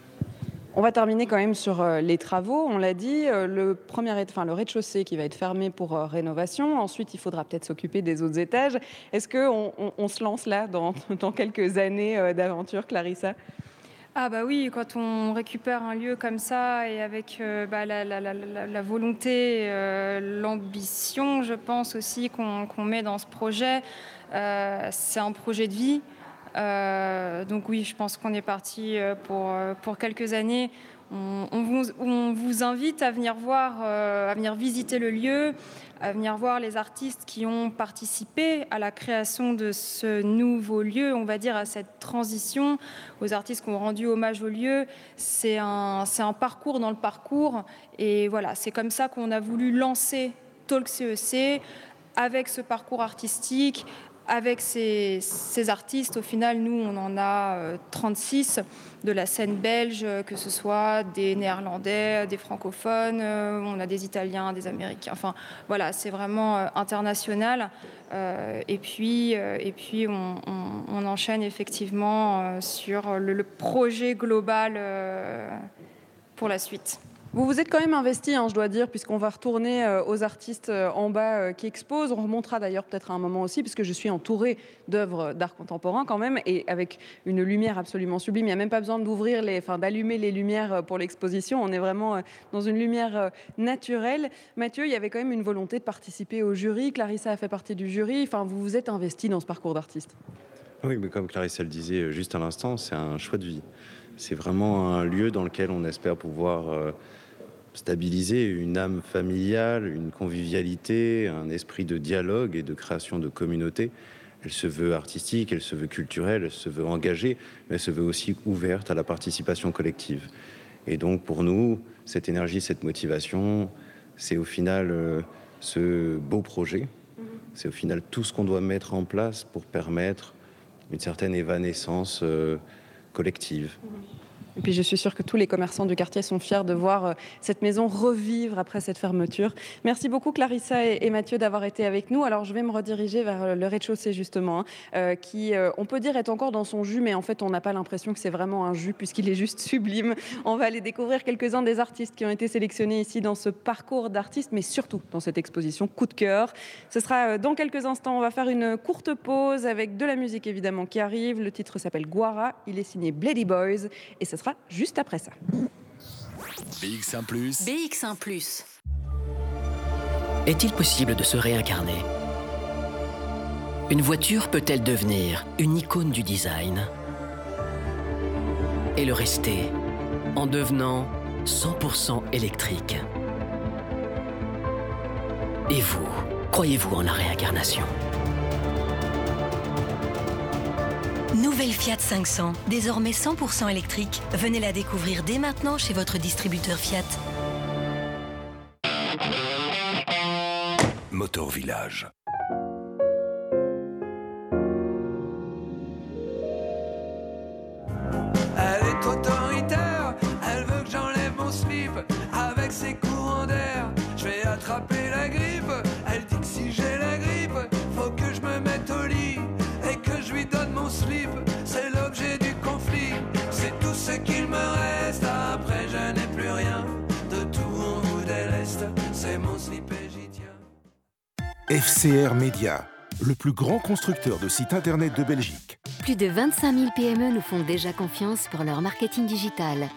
On va terminer quand même sur euh, les travaux. On l'a dit, euh, le, premier, enfin, le rez-de-chaussée qui va être fermé pour euh, rénovation. Ensuite, il faudra peut-être s'occuper des autres étages. Est-ce qu'on on, se lance là dans, quelques années d'aventure, Clarissa? Ah bah oui, quand on récupère un lieu comme ça et avec bah, la, volonté, l'ambition, je pense aussi qu'on met dans ce projet, c'est un projet de vie. Euh, donc oui, je pense qu'on est parti euh, pour, euh, pour quelques années. On, vous, invite à venir voir, à venir visiter le lieu, à venir voir les artistes qui ont participé à la création de ce nouveau lieu, on va dire à cette transition, aux artistes qui ont rendu hommage au lieu. C'est un, un parcours dans le parcours. Et voilà, c'est comme ça qu'on a voulu lancer Talk CEC avec ce parcours artistique, avec ces, artistes, au final, nous, on en a 36 de la scène belge, que ce soit des néerlandais, des francophones, on a des italiens, des américains. Enfin, voilà, c'est vraiment international. et puis, et puis on enchaîne effectivement sur le, le projet global pour la suite. Vous vous êtes quand même investi, hein, je dois dire, puisqu'on va retourner euh, aux artistes euh, en bas euh, qui exposent. On remontera d'ailleurs peut-être à un moment aussi, puisque je suis entourée d'œuvres d'art contemporain quand même, et avec une lumière absolument sublime. Il n'y a même pas besoin d'ouvrir enfin d'allumer les lumières pour l'exposition. On est vraiment dans une lumière naturelle. Mathieu, il y avait quand même une volonté de participer au jury. Clarissa a fait partie du jury. Enfin, vous vous êtes investi dans ce parcours d'artiste. Oui, mais comme Clarissa le disait juste à l'instant, c'est un choix de vie. C'est vraiment un lieu dans lequel on espère pouvoir stabiliser une âme familiale, une convivialité, un esprit de dialogue et de création de communauté. Elle se veut artistique, elle se veut culturelle, elle se veut engagée, mais elle se veut aussi ouverte à la participation collective. Et donc pour nous, cette énergie, cette motivation, c'est au final euh, ce beau projet, c'est au final tout ce qu'on doit mettre en place pour permettre une certaine évanescence euh, collective. Et puis je suis sûre que tous les commerçants du quartier sont fiers de voir euh, cette maison revivre après cette fermeture. Merci beaucoup Clarissa et, Mathieu d'avoir été avec nous. Alors je vais me rediriger vers euh, le rez-de-chaussée justement, hein, euh, qui on peut dire est encore dans son jus, mais en fait on n'a pas l'impression que c'est vraiment un jus puisqu'il est juste sublime. On va aller découvrir quelques-uns des artistes qui ont été sélectionnés ici dans ce parcours d'artistes, mais surtout dans cette exposition coup de cœur. Ce sera dans quelques instants. On va faire une courte pause avec de la musique évidemment qui arrive. Le titre s'appelle Guara. Il est signé Bloody Boys et ce sera juste après ça. BX1 ⁇ BX1 ⁇ Est-il possible de se réincarner? Une voiture peut-elle devenir une icône du design? Et le rester en devenant 100% électrique? Et vous, croyez-vous en la réincarnation? Nouvelle Fiat 500, désormais 100% électrique. Venez la découvrir dès maintenant chez votre distributeur Fiat. Motor Village. FCR Média, le plus grand constructeur de sites internet de Belgique. Plus de 25 000 PME nous font déjà confiance pour leur marketing digital.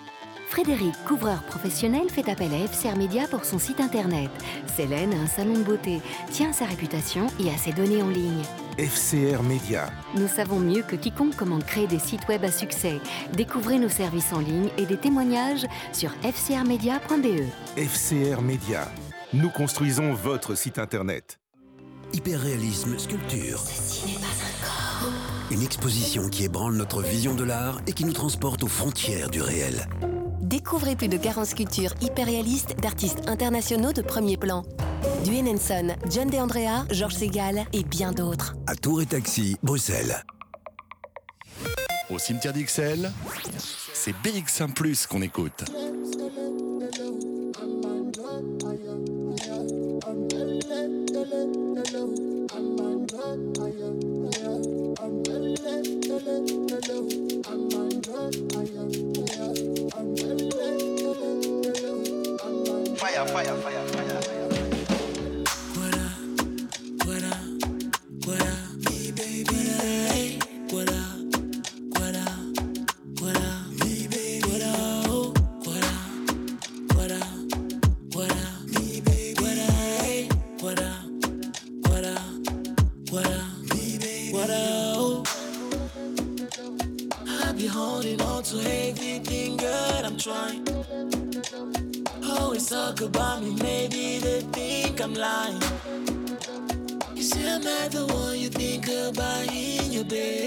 Frédéric, couvreur professionnel, fait appel à FCR Média pour son site internet. Célène, un salon de beauté, tient à sa réputation et à ses données en ligne. FCR Média. Nous savons mieux que quiconque comment créer des sites web à succès. Découvrez nos services en ligne et des témoignages sur fcrmedia.be. FCR Média. Nous construisons votre site internet. Hyperréalisme sculpture. Ceci n'est pas un corps. Une exposition qui ébranle notre vision de l'art et qui nous transporte aux frontières du réel. Découvrez plus de 40 sculptures hyper réalistes d'artistes internationaux de premier plan. Dwayne Henson, John DeAndrea, Georges Segal et bien d'autres. À Tour et Taxi, Bruxelles. Au cimetière d'Ixelles, c'est BX1 ⁇ qu'on écoute. barrinho dele.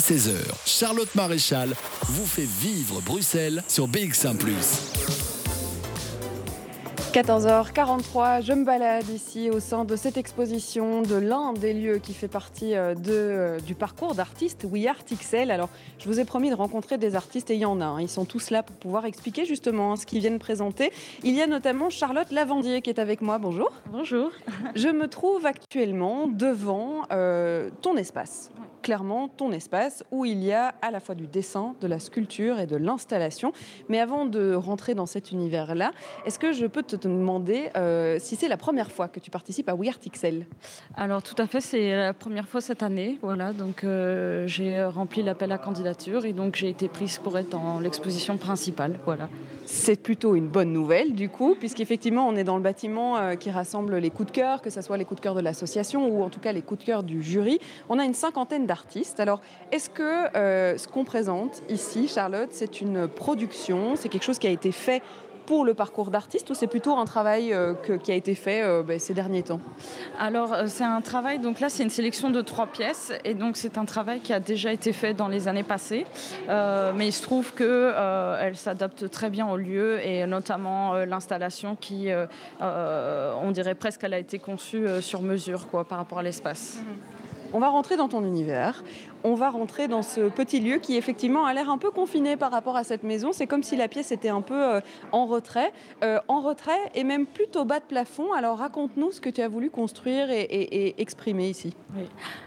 Jusqu'à 16h, Charlotte Maréchal vous fait vivre Bruxelles sur BX1 ⁇ 14h43, je me balade ici au sein de cette exposition de l'un des lieux qui fait partie euh, de, euh, du parcours d'artistes We Art XL. Alors, je vous ai promis de rencontrer des artistes et il y en a. hein. Ils sont tous là pour pouvoir expliquer justement ce qu'ils viennent présenter. Il y a notamment Charlotte Lavandier qui est avec moi. Bonjour. Bonjour. Je me trouve actuellement devant euh, ton espace. Clairement, ton espace où il y a à la fois du dessin, de la sculpture et de l'installation. Mais avant de rentrer dans cet univers-là, est-ce que je peux te demander euh, si c'est la première fois que tu participes à We Art XL Alors tout à fait, c'est la première fois cette année. Voilà, donc euh, j'ai rempli l'appel à candidature et donc j'ai été prise pour être dans l'exposition principale. Voilà. C'est plutôt une bonne nouvelle du coup, puisqu'effectivement on est dans le bâtiment euh, qui rassemble les coups de cœur, que ce soit les coups de cœur de l'association ou en tout cas les coups de cœur du jury. On a une cinquantaine d'artistes. Alors est-ce que euh, ce qu'on présente ici, Charlotte, c'est une production, c'est quelque chose qui a été fait pour le parcours d'artiste ou c'est plutôt un travail euh, que- qui a été fait euh, ben, ces derniers temps? Alors euh, c'est un travail, donc là c'est une sélection de trois pièces et donc c'est un travail qui a déjà été fait dans les années passées, mais il se trouve que elle s'adapte très bien au lieu et notamment l'installation qui, on dirait presque, elle a été conçue sur mesure quoi par rapport à l'espace. On va rentrer dans ton univers. On va rentrer dans ce petit lieu qui effectivement a l'air un peu confiné par rapport à cette maison. C'est comme si la pièce était un peu euh, en retrait, Euh, en retrait et même plutôt bas de plafond. Alors raconte-nous ce que tu as voulu construire et, exprimer ici.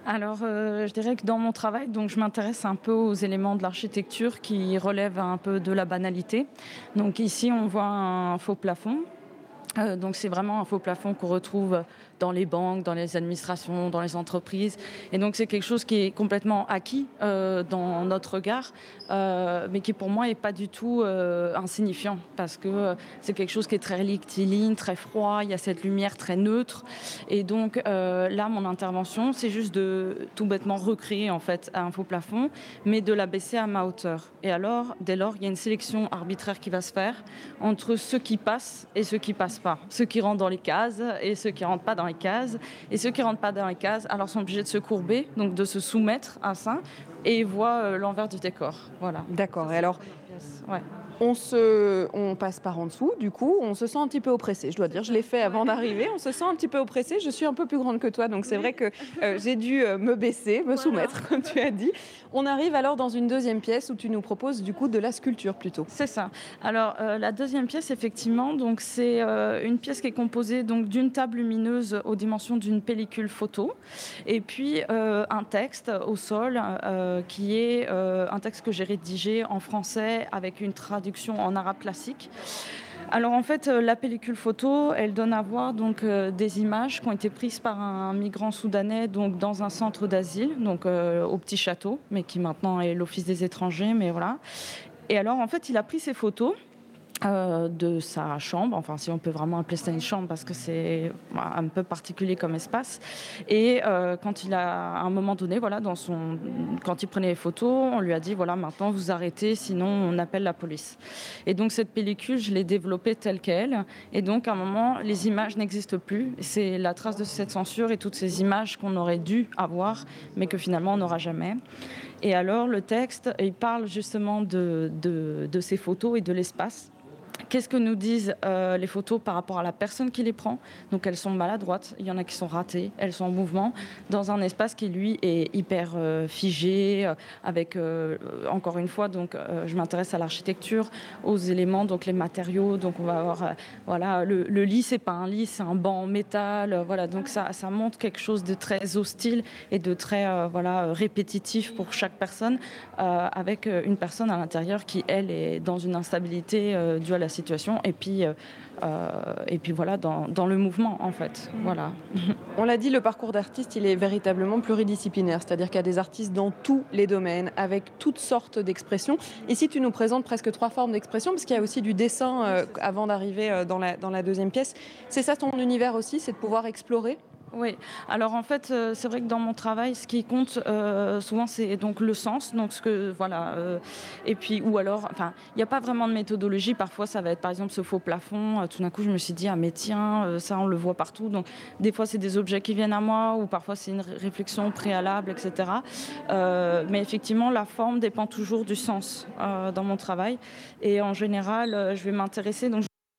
Alors, euh, je dirais que dans mon travail, donc, je m'intéresse un peu aux éléments de l'architecture qui relèvent un peu de la banalité. Donc ici, on voit un faux plafond. Donc c'est vraiment un faux plafond qu'on retrouve dans les banques, dans les administrations, dans les entreprises. Et donc c'est quelque chose qui est complètement acquis euh, dans notre regard, euh, mais qui pour moi n'est pas du tout euh, insignifiant, parce que c'est quelque chose qui est très rectiligne, très froid, il y a cette lumière très neutre. Et donc là, mon intervention, c'est juste de tout bêtement recréer en fait un faux plafond, mais de l'abaisser à ma hauteur. Et alors, dès lors, il y a une sélection arbitraire qui va se faire entre ceux qui passent et ceux qui passent pas, ceux qui rentrent dans les cases et ceux qui rentrent pas dans les cases. Et ceux qui rentrent pas dans les cases, alors sont obligés de se courber, donc de se soumettre à ça, et ils voient euh, l'envers du décor. Voilà. D'accord. Et alors, Ouais. on, se, on passe par en dessous, du coup, on se sent un petit peu oppressé. Je dois dire, je l'ai fait avant d'arriver. On se sent un petit peu oppressé. Je suis un peu plus grande que toi, donc c'est vrai que euh, j'ai dû euh, me baisser, me soumettre, comme tu as dit. On arrive alors dans une deuxième pièce où tu nous proposes du coup de la sculpture plutôt. C'est ça. Alors euh, la deuxième pièce, effectivement, donc c'est euh, une pièce qui est composée donc d'une table lumineuse aux dimensions d'une pellicule photo, et puis euh, un texte au sol qui est un texte que j'ai rédigé en français avec une traduction en arabe classique. Alors en fait, euh, la pellicule photo, elle donne à voir donc euh, des images qui ont été prises par un migrant soudanais donc dans un centre d'asile, donc euh, au petit château, mais qui maintenant est l'office des étrangers, mais voilà. Et alors en fait, il a pris ces photos. Euh, de sa chambre, enfin si on peut vraiment appeler ça une chambre parce que c'est un peu particulier comme espace. Et euh, quand il a, à un moment donné, voilà, dans son, quand il prenait les photos, on lui a dit voilà maintenant vous arrêtez, sinon on appelle la police. Et donc cette pellicule, je l'ai développée telle qu'elle. Et donc à un moment, les images n'existent plus. C'est la trace de cette censure et toutes ces images qu'on aurait dû avoir, mais que finalement on n'aura jamais. Et alors le texte, il parle justement de ces photos et de l'espace. Qu'est-ce que nous disent euh, les photos par rapport à la personne qui les prend? Donc elles sont maladroites, il y en a qui sont ratées, elles sont en mouvement, dans un espace qui lui est hyper euh, figé, euh, avec encore une fois, donc je m'intéresse à l'architecture, aux éléments, donc les matériaux. Donc on va avoir, voilà, le, le lit c'est pas un lit, c'est un banc en métal. voilà, donc ça, ça montre quelque chose de très hostile et de très voilà répétitif pour chaque personne, avec une personne à l'intérieur qui elle est dans une instabilité due à la situation et puis, euh, euh, et puis voilà, dans, dans, le mouvement en fait. Voilà. On l'a dit, le parcours d'artiste, il est véritablement pluridisciplinaire, c'est-à-dire qu'il y a des artistes dans tous les domaines, avec toutes sortes d'expressions. Ici, tu nous présentes presque trois formes d'expression, parce qu'il y a aussi du dessin euh, avant d'arriver dans la, dans la deuxième pièce. C'est ça ton univers aussi, c'est de pouvoir explorer? Oui, alors en fait, euh, c'est vrai que dans mon travail, ce qui compte euh, souvent, c'est donc le sens. Donc ce que voilà, euh, et puis ou alors, enfin, il n'y a pas vraiment de méthodologie. Parfois, ça va être par exemple ce faux plafond. tout d'un coup, je me suis dit ah mais tiens, ça on le voit partout. Donc des fois, c'est des objets qui viennent à moi, ou parfois c'est une réflexion préalable, etc. mais effectivement, la forme dépend toujours du sens dans mon travail. Et en général, je vais m'intéresser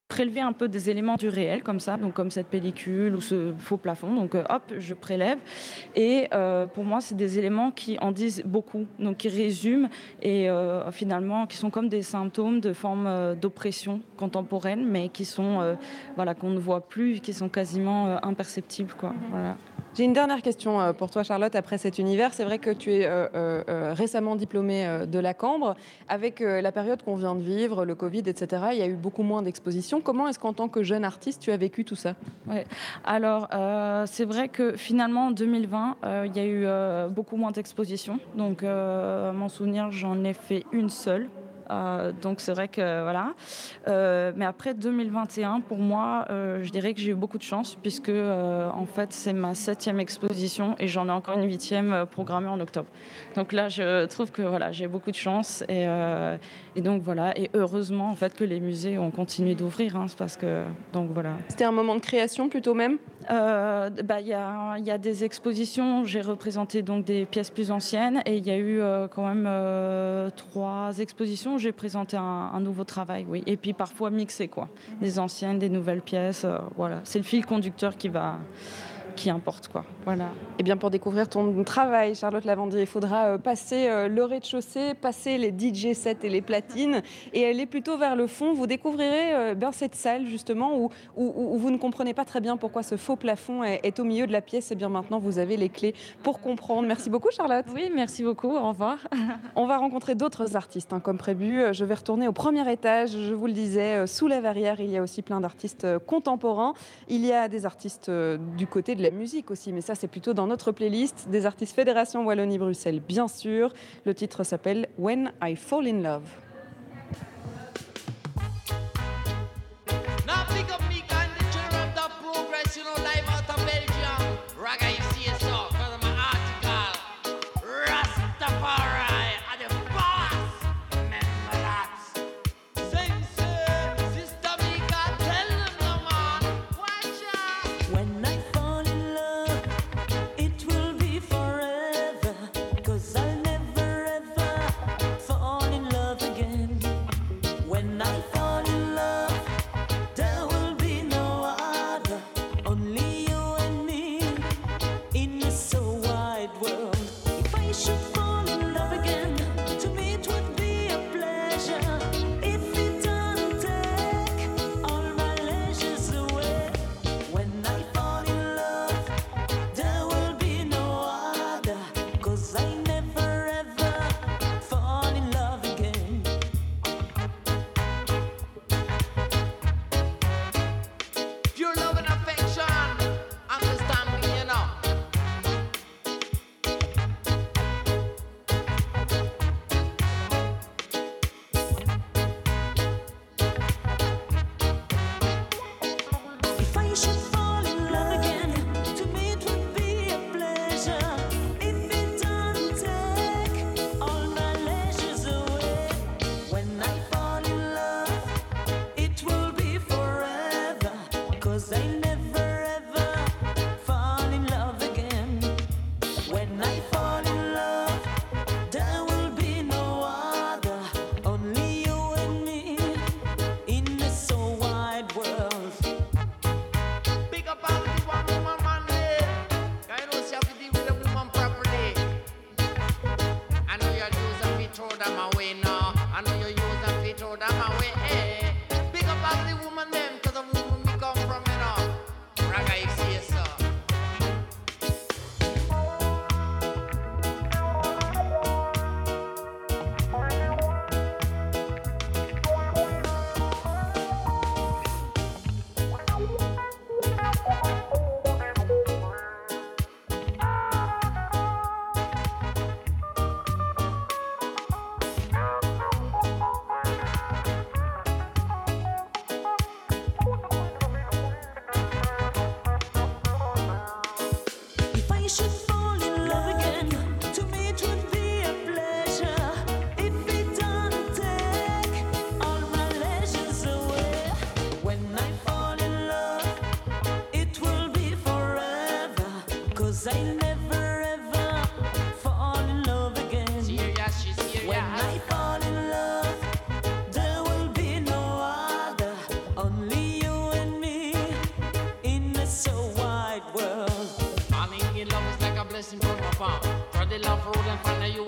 prélever un peu des éléments du réel comme ça, donc comme cette pellicule ou ce faux plafond. Donc euh, hop, je prélève. Et euh, pour moi, c'est des éléments qui en disent beaucoup, donc qui résument et euh, finalement qui sont comme des symptômes de formes d'oppression contemporaine, mais qui sont voilà qu'on ne voit plus, qui sont quasiment imperceptibles, quoi. Mhm. Voilà. J'ai une dernière question pour toi, Charlotte, après cet univers. C'est vrai que tu es euh, euh, récemment diplômée de la Cambre. Avec la période qu'on vient de vivre, le Covid, etc., il y a eu beaucoup moins d'expositions. Comment est-ce qu'en tant que jeune artiste, tu as vécu tout ça? Alors, c'est vrai que finalement, en 2020, il y a eu beaucoup moins d'expositions. Donc, à mon souvenir, j'en ai fait une seule euh, donc c'est vrai que voilà. Euh, mais après 2021, pour moi, euh, je dirais que j'ai eu beaucoup de chance puisque en fait c'est ma septième exposition et j'en ai encore une huitième programmée en octobre. Donc là, je trouve que voilà, j'ai beaucoup de chance et, et, donc voilà. Et heureusement en fait que les musées ont continué d'ouvrir, hein, parce que donc voilà. C'était un moment de création plutôt même? Bah il y, a, y, a, des expositions. J'ai représenté donc des pièces plus anciennes et il y a eu quand même trois expositions j'ai présenté un, nouveau travail, oui. Et puis parfois mixé, quoi. Des anciennes, des nouvelles pièces, euh, voilà. C'est le fil conducteur qui va, qui importe. Quoi. Voilà. Et eh bien pour découvrir ton travail, Charlotte Lavandier, il faudra euh, passer euh, le rez-de-chaussée, passer les DJ sets et les platines et aller plutôt vers le fond. Vous découvrirez euh, bien cette salle justement où, où, vous ne comprenez pas très bien pourquoi ce faux plafond est, au milieu de la pièce. Et eh bien maintenant vous avez les clés pour comprendre. Merci beaucoup Charlotte. Oui, merci beaucoup. Au revoir. On va rencontrer d'autres artistes hein, comme prévu. Je vais retourner au premier étage. Je vous le disais, sous la verrière, il y a aussi plein d'artistes contemporains. Il y a des artistes du côté de la musique aussi, mais ça c'est plutôt dans notre playlist des artistes Fédération Wallonie-Bruxelles, bien sûr. Le titre s'appelle When I Fall in Love.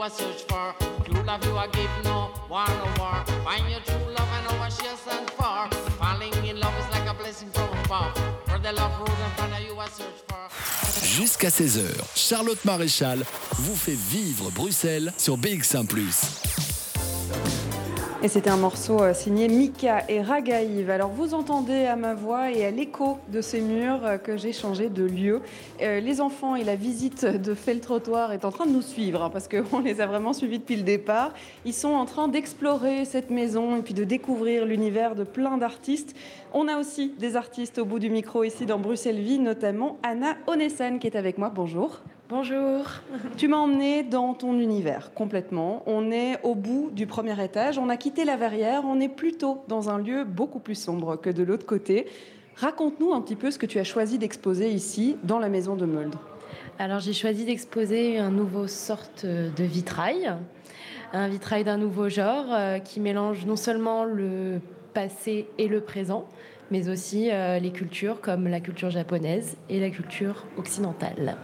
A search for. True love you a give no war no war. Find your true love and know what she stand for. Falling in love is like a blessing from above. For the love road and find you a search for. Jusqu'à 16h, Charlotte Maréchal vous fait vivre Bruxelles sur BX1 ⁇ Et c'était un morceau euh, signé Mika et Ragaïve. Alors vous entendez à ma voix et à l'écho de ces murs euh, que j'ai changé de lieu. Euh, les enfants et la visite de Fait le trottoir est en train de nous suivre hein, parce qu'on les a vraiment suivis depuis le départ. Ils sont en train d'explorer cette maison et puis de découvrir l'univers de plein d'artistes. On a aussi des artistes au bout du micro ici dans Bruxelles Vie, notamment Anna Onessan qui est avec moi. Bonjour. Bonjour. Tu m'as emmené dans ton univers complètement. On est au bout du premier étage, on a quitté la verrière, on est plutôt dans un lieu beaucoup plus sombre que de l'autre côté. Raconte-nous un petit peu ce que tu as choisi d'exposer ici dans la maison de Meuld. Alors j'ai choisi d'exposer un nouveau sorte de vitrail, un vitrail d'un nouveau genre euh, qui mélange non seulement le passé et le présent, mais aussi euh, les cultures comme la culture japonaise et la culture occidentale.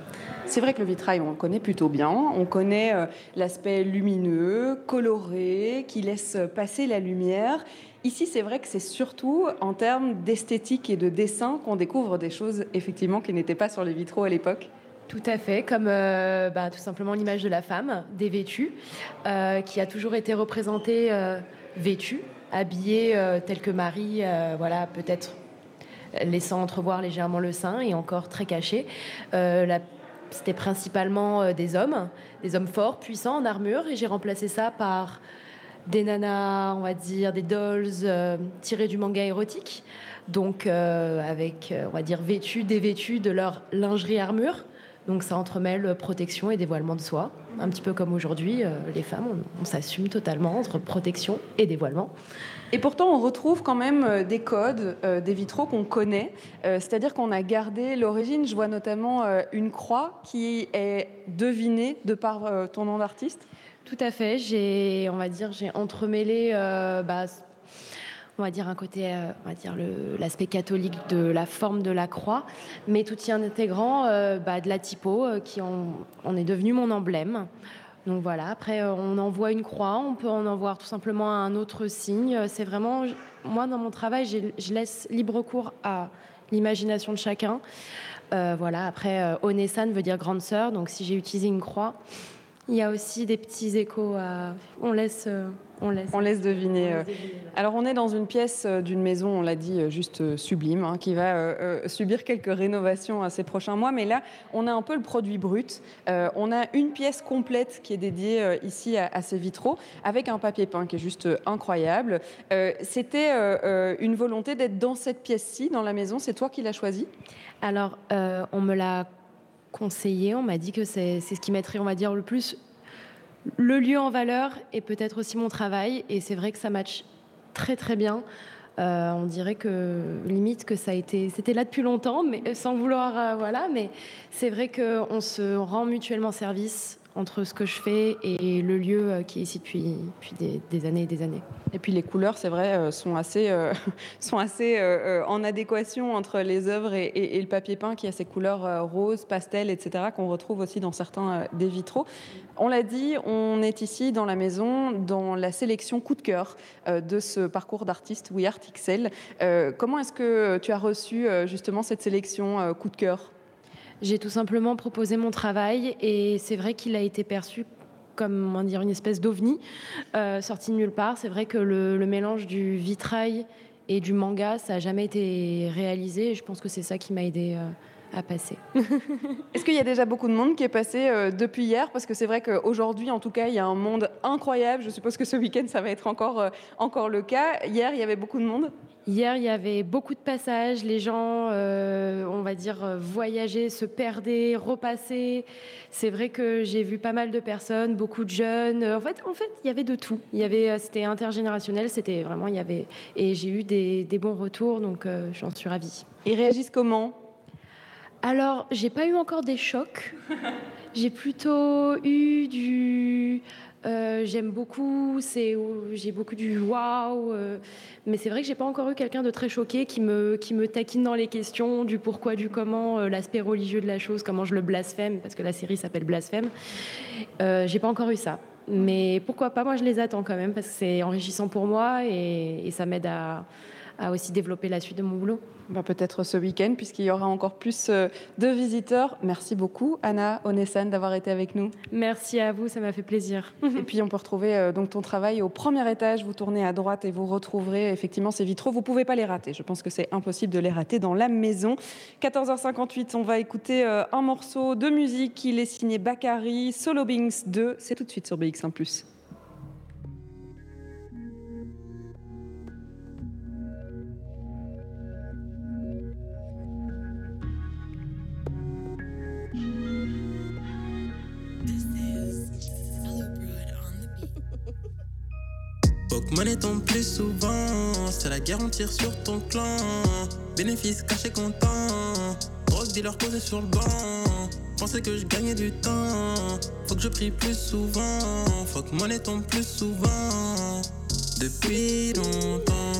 C'est vrai que le vitrail, on le connaît plutôt bien. On connaît euh, l'aspect lumineux, coloré, qui laisse passer la lumière. Ici, c'est vrai que c'est surtout en termes d'esthétique et de dessin qu'on découvre des choses effectivement qui n'étaient pas sur les vitraux à l'époque. Tout à fait, comme euh, bah, tout simplement l'image de la femme dévêtue, euh, qui a toujours été représentée euh, vêtue, habillée telle que Marie, voilà, peut-être laissant entrevoir légèrement le sein et encore très cachée. C'était principalement des hommes, des hommes forts, puissants en armure, et j'ai remplacé ça par des nanas, on va dire, des dolls euh, tirées du manga érotique, donc euh, avec, euh, on va dire, vêtues, dévêtues de leur lingerie armure. Donc ça entremêle protection et dévoilement de soi, un petit peu comme aujourd'hui, euh, les femmes, on, s'assume totalement entre protection et dévoilement. Et pourtant, on retrouve quand même euh, des codes, euh, des vitraux qu'on connaît. Euh, C'est-à-dire qu'on a gardé l'origine. Je vois notamment euh, une croix qui est devinée de par euh, ton nom d'artiste. Tout à fait. J'ai, on va dire, j'ai entremêlé, euh, bah, on va dire un côté, euh, on va dire l'aspect catholique de la forme de la croix, mais tout y intégrant euh, bah, de la typo qui en, en est devenu mon emblème. Donc voilà. Après, on envoie une croix, on peut en envoyer tout simplement un autre signe. C'est vraiment, moi dans mon travail, je laisse libre cours à l'imagination de chacun. Voilà. Après, Onessan veut dire grande sœur, donc si j'ai utilisé une croix. Il y a aussi des petits échos à. On laisse. euh, on laisse. On laisse deviner. euh. Alors, on est dans une pièce euh, d'une maison, on l'a dit, euh, juste euh, sublime, hein, qui va euh, euh, subir quelques rénovations à ces prochains mois. Mais là, on a un peu le produit brut. Euh, on a une pièce complète qui est dédiée euh, ici à, à ces vitraux, avec un papier peint qui est juste euh, incroyable. Euh, C'était euh, euh, une volonté d'être dans cette pièce-ci, dans la maison. C'est toi qui l'as choisi Alors, euh, on me l'a conseillé, on m'a dit que c'est ce qui mettrait, on va dire, le plus le lieu en valeur et peut-être aussi mon travail. Et c'est vrai que ça match très très bien. Euh, on dirait que limite que ça a été, c'était là depuis longtemps, mais sans vouloir, euh, voilà. Mais c'est vrai qu'on se rend mutuellement service entre ce que je fais et le lieu euh, qui est ici depuis, des, années et des années. Et puis les couleurs, c'est vrai, euh, sont assez, euh, sont assez en adéquation entre les œuvres et, le papier peint qui a ces couleurs roses, pastel, etc., qu'on retrouve aussi dans certains des vitraux. On l'a dit, on est ici dans la maison, dans la sélection coup de cœur de ce parcours d'artiste We Art XL. Comment est-ce que tu as reçu justement cette sélection coup de cœur? J'ai tout simplement proposé mon travail et c'est vrai qu'il a été perçu comme comment dire, une espèce d'ovni euh, sorti de nulle part. C'est vrai que le, le mélange du vitrail et du manga, ça n'a jamais été réalisé et je pense que c'est ça qui m'a aidé euh, à passer. Est-ce qu'il y a déjà beaucoup de monde qui est passé euh, depuis hier? Parce que c'est vrai qu'aujourd'hui, en tout cas, il y a un monde incroyable. Je suppose que ce week-end, ça va être encore, euh, encore le cas. Hier, il y avait beaucoup de monde? Hier, il y avait beaucoup de passages. Les gens, euh, on va dire, voyageaient, se perdaient, repassaient. C'est vrai que j'ai vu pas mal de personnes, beaucoup de jeunes. En fait, en fait, il y avait de tout. Il y avait, c'était intergénérationnel. C'était vraiment, il y avait, et j'ai eu des, des bons retours, donc j'en suis ravie. Ils réagissent comment? Alors, j'ai pas eu encore des chocs. J'ai plutôt eu du. euh, J'aime beaucoup, c'est j'ai beaucoup du waouh, mais c'est vrai que j'ai pas encore eu quelqu'un de très choqué qui me qui me taquine dans les questions du pourquoi, du comment, euh, l'aspect religieux de la chose, comment je le blasphème parce que la série s'appelle Blasphème. Euh, j'ai pas encore eu ça, mais pourquoi pas Moi, je les attends quand même parce que c'est enrichissant pour moi et, et ça m'aide à, à aussi développer la suite de mon boulot. Bah, Peut-être ce week-end, puisqu'il y aura encore plus euh, de visiteurs. Merci beaucoup, Anna Onessan, d'avoir été avec nous. Merci à vous, ça m'a fait plaisir. Et puis, on peut retrouver euh, donc ton travail au premier étage. Vous tournez à droite et vous retrouverez effectivement ces vitraux. Vous ne pouvez pas les rater. Je pense que c'est impossible de les rater dans la maison. 14h58, on va écouter euh, un morceau de musique. Il est signé Bakary, Solo Bings 2. C'est tout de suite sur BX1+. Pokémon tombe plus souvent, c'est la guerre sur ton clan. Bénéfice caché content, drogue dealer posé sur le banc. Pensais que je gagnais du temps, faut que je prie plus souvent. Faut que monnaie tombe plus souvent. Depuis longtemps,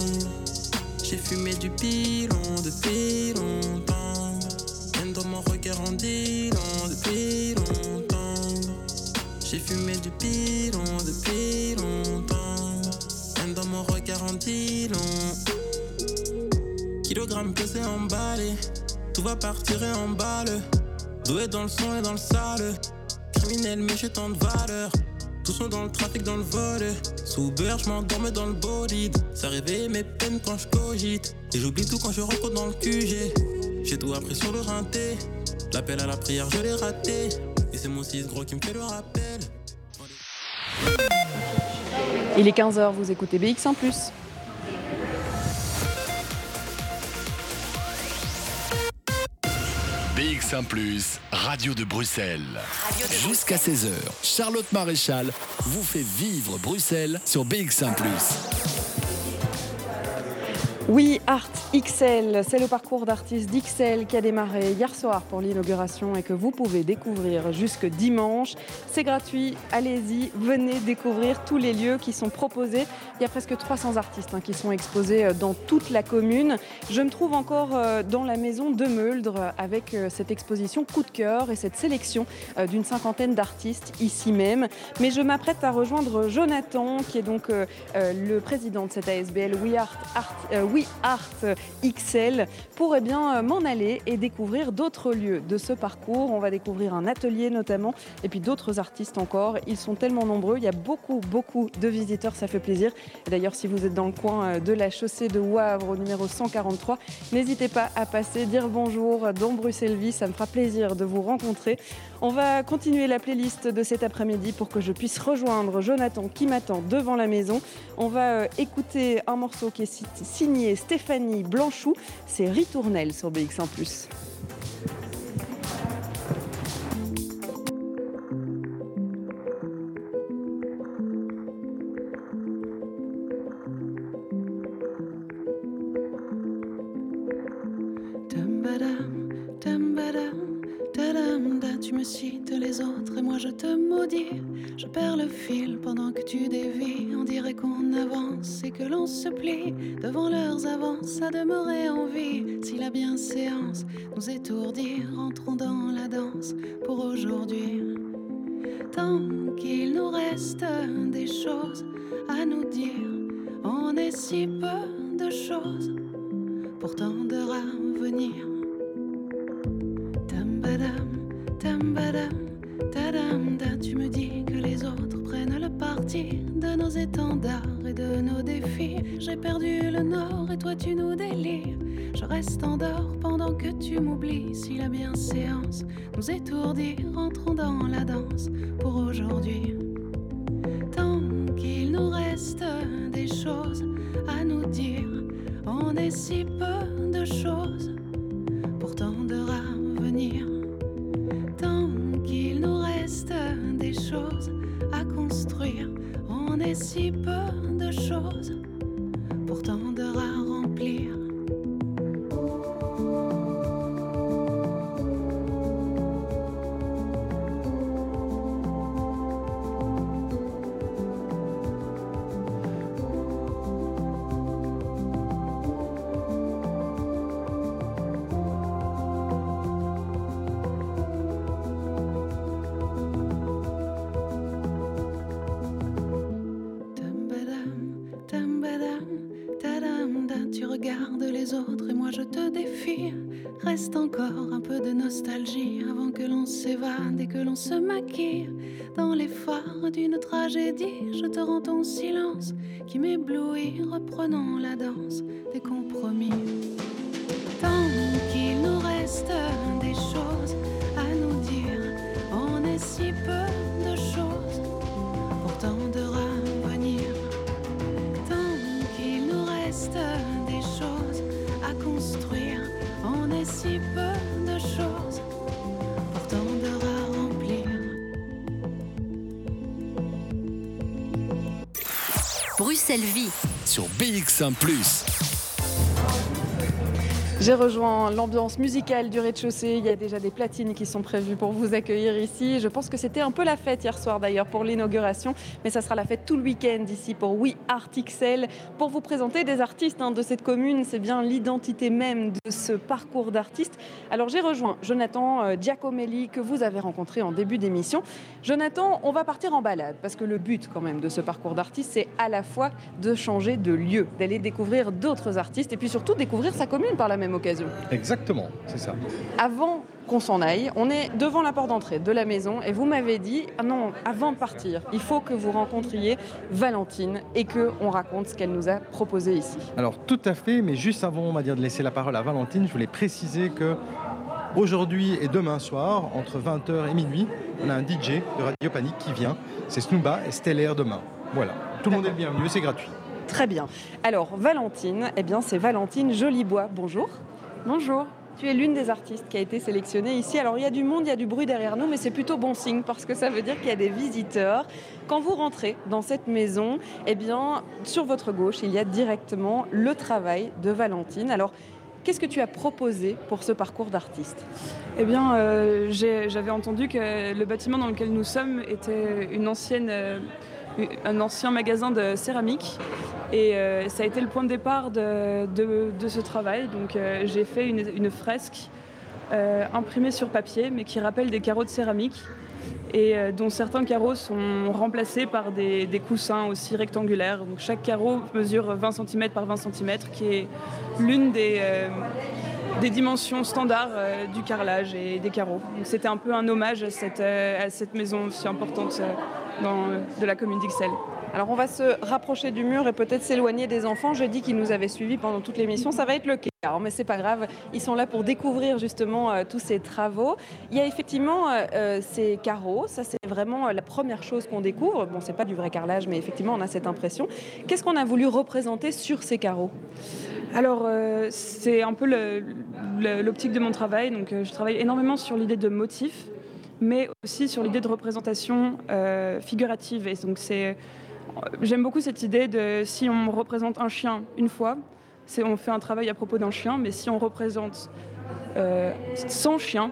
j'ai fumé du pilon depuis longtemps. Même dans mon regard en dilant depuis longtemps. J'ai fumé du pilon depuis longtemps. Mon regard en dilant. Kilogrammes pesés emballés. Tout va partir et emballe. Doué dans le son et dans le sale. Criminel mais j'ai tant de valeur. Tous sont dans le trafic, dans le vol. Sous beurre, je m'endormais dans le bolide. Ça réveille mes peines quand je cogite. Et j'oublie tout quand je rencontre dans le QG. J'ai tout appris sur le rinté. L'appel à la prière, je l'ai raté. Et c'est mon 6 gros qui me fait le rappel. Il est 15h, vous écoutez BX1+. BX1 Radio de Bruxelles. Jusqu'à 16h, Charlotte Maréchal vous fait vivre Bruxelles sur BX1 Oui, Art XL, c'est le parcours d'artistes d'XL qui a démarré hier soir pour l'inauguration et que vous pouvez découvrir jusque dimanche. C'est gratuit, allez-y, venez découvrir tous les lieux qui sont proposés. Il y a presque 300 artistes hein, qui sont exposés euh, dans toute la commune. Je me trouve encore euh, dans la maison de Meuldre avec euh, cette exposition coup de cœur et cette sélection d'une cinquantaine d'artistes ici même. Mais je m'apprête à rejoindre Jonathan qui est donc le président de cette ASBL We Art, Art, Art XL pour eh bien, euh, m'en aller et découvrir d'autres lieux de ce parcours. On va découvrir un atelier notamment et puis d'autres artistes encore. Ils sont tellement nombreux, il y a beaucoup, beaucoup de visiteurs, ça fait plaisir. D'ailleurs, si vous êtes dans le coin euh, de la chaussée de Wavre au numéro 143, n'hésitez pas à passer, dire bonjour dans Bruxelles-Vie, ça me fera plaisir de vous rencontrer. On va continuer la playlist de cet après-midi pour que je puisse rejoindre Jonathan qui m'attend devant la maison. On va euh, écouter un morceau qui est si- signé Stéphanie Blanchou, c'est Ritournelle sur BX1+. Tu me cites les autres et moi je te maudis. Je perds le fil pendant que tu dévis. On dirait qu'on avance et que l'on se plie devant leurs avances à demeurer en vie. Si la bienséance nous étourdit, rentrons dans la danse pour aujourd'hui. Tant qu'il nous reste des choses à nous dire, on est si peu de choses pourtant de ravenir. Tam badam, tam badam, tadam da. Tu me dis que les autres prennent le parti de nos étendards et de nos défis. J'ai perdu le nord et toi tu nous délires. Je reste en dehors pendant que tu m'oublies. Si la bienséance nous étourdit, rentrons dans la danse pour aujourd'hui. Tant qu'il nous reste des choses à nous dire, on est si peu de choses, pourtant de ravenir. Qu'il nous reste des choses à construire, on est si peu de choses, pourtant de à remplir. D'une tragédie, je te rends ton silence qui m'éblouit. Reprenons la danse des compromis. Tant qu'il nous reste des choses à nous dire, on est si peu Sur BX1 ⁇ J'ai rejoint l'ambiance musicale du rez-de-chaussée. Il y a déjà des platines qui sont prévues pour vous accueillir ici. Je pense que c'était un peu la fête hier soir d'ailleurs pour l'inauguration, mais ça sera la fête tout le week-end ici pour We Art XL pour vous présenter des artistes hein, de cette commune. C'est bien l'identité même de ce parcours d'artiste. Alors j'ai rejoint Jonathan euh, Giacomelli que vous avez rencontré en début d'émission. Jonathan, on va partir en balade parce que le but quand même de ce parcours d'artiste, c'est à la fois de changer de lieu, d'aller découvrir d'autres artistes et puis surtout découvrir sa commune par la même occasion. Exactement, c'est ça. Avant qu'on s'en aille, on est devant la porte d'entrée de la maison et vous m'avez dit ah non, avant de partir, il faut que vous rencontriez Valentine et que on raconte ce qu'elle nous a proposé ici. Alors tout à fait, mais juste avant on va dire, de laisser la parole à Valentine, je voulais préciser que aujourd'hui et demain soir, entre 20h et minuit, on a un DJ de Radio Panique qui vient. C'est Snooba et Stellaire demain. Voilà, tout le monde est le bienvenu, c'est gratuit. Très bien. Alors Valentine, eh bien c'est Valentine Jolibois. Bonjour. Bonjour. Tu es l'une des artistes qui a été sélectionnée ici. Alors il y a du monde, il y a du bruit derrière nous, mais c'est plutôt bon signe parce que ça veut dire qu'il y a des visiteurs. Quand vous rentrez dans cette maison, eh bien sur votre gauche, il y a directement le travail de Valentine. Alors Qu'est-ce que tu as proposé pour ce parcours d'artiste? Eh bien, euh, j'avais entendu que le bâtiment dans lequel nous sommes était une ancienne, euh, un ancien magasin de céramique. Et euh, ça a été le point de départ de, ce travail. Donc, euh, j'ai fait une, fresque euh, imprimée sur papier, mais qui rappelle des carreaux de céramique et dont certains carreaux sont remplacés par des, des coussins aussi rectangulaires. Donc chaque carreau mesure 20 cm par 20 cm, qui est l'une des, des dimensions standards euh, du carrelage et des carreaux. C'était un peu un hommage à cette, euh, maison si importante euh, de la commune d'Ixelles. Alors on va se rapprocher du mur et peut-être s'éloigner des enfants. J'ai dit qu'ils nous avaient suivis pendant toute l'émission. Ça va être le cas, hein, mais c'est pas grave. Ils sont là pour découvrir justement euh, tous ces travaux. Il y a effectivement euh, euh, ces carreaux. Ça c'est vraiment la première chose qu'on découvre. Bon, c'est pas du vrai carrelage, mais effectivement on a cette impression. Qu'est-ce qu'on a voulu représenter sur ces carreaux? Alors, c'est un peu l'optique de mon travail. Donc, je travaille énormément sur l'idée de motif, mais aussi sur l'idée de représentation figurative. Et donc, c'est, j'aime beaucoup cette idée de si on représente un chien une fois, on fait un travail à propos d'un chien, mais si on représente euh, 100 chiens,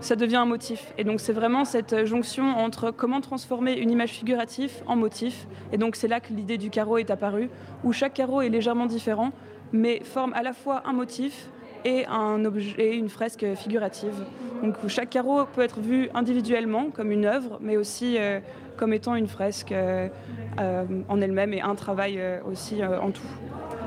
ça devient un motif. Et donc c'est vraiment cette jonction entre comment transformer une image figurative en motif. Et donc c'est là que l'idée du carreau est apparue, où chaque carreau est légèrement différent, mais forme à la fois un motif et, une fresque figurative. Donc chaque carreau peut être vu individuellement comme une œuvre, mais aussi euh, comme étant une fresque euh, euh, en elle-même et un travail euh, aussi en tout.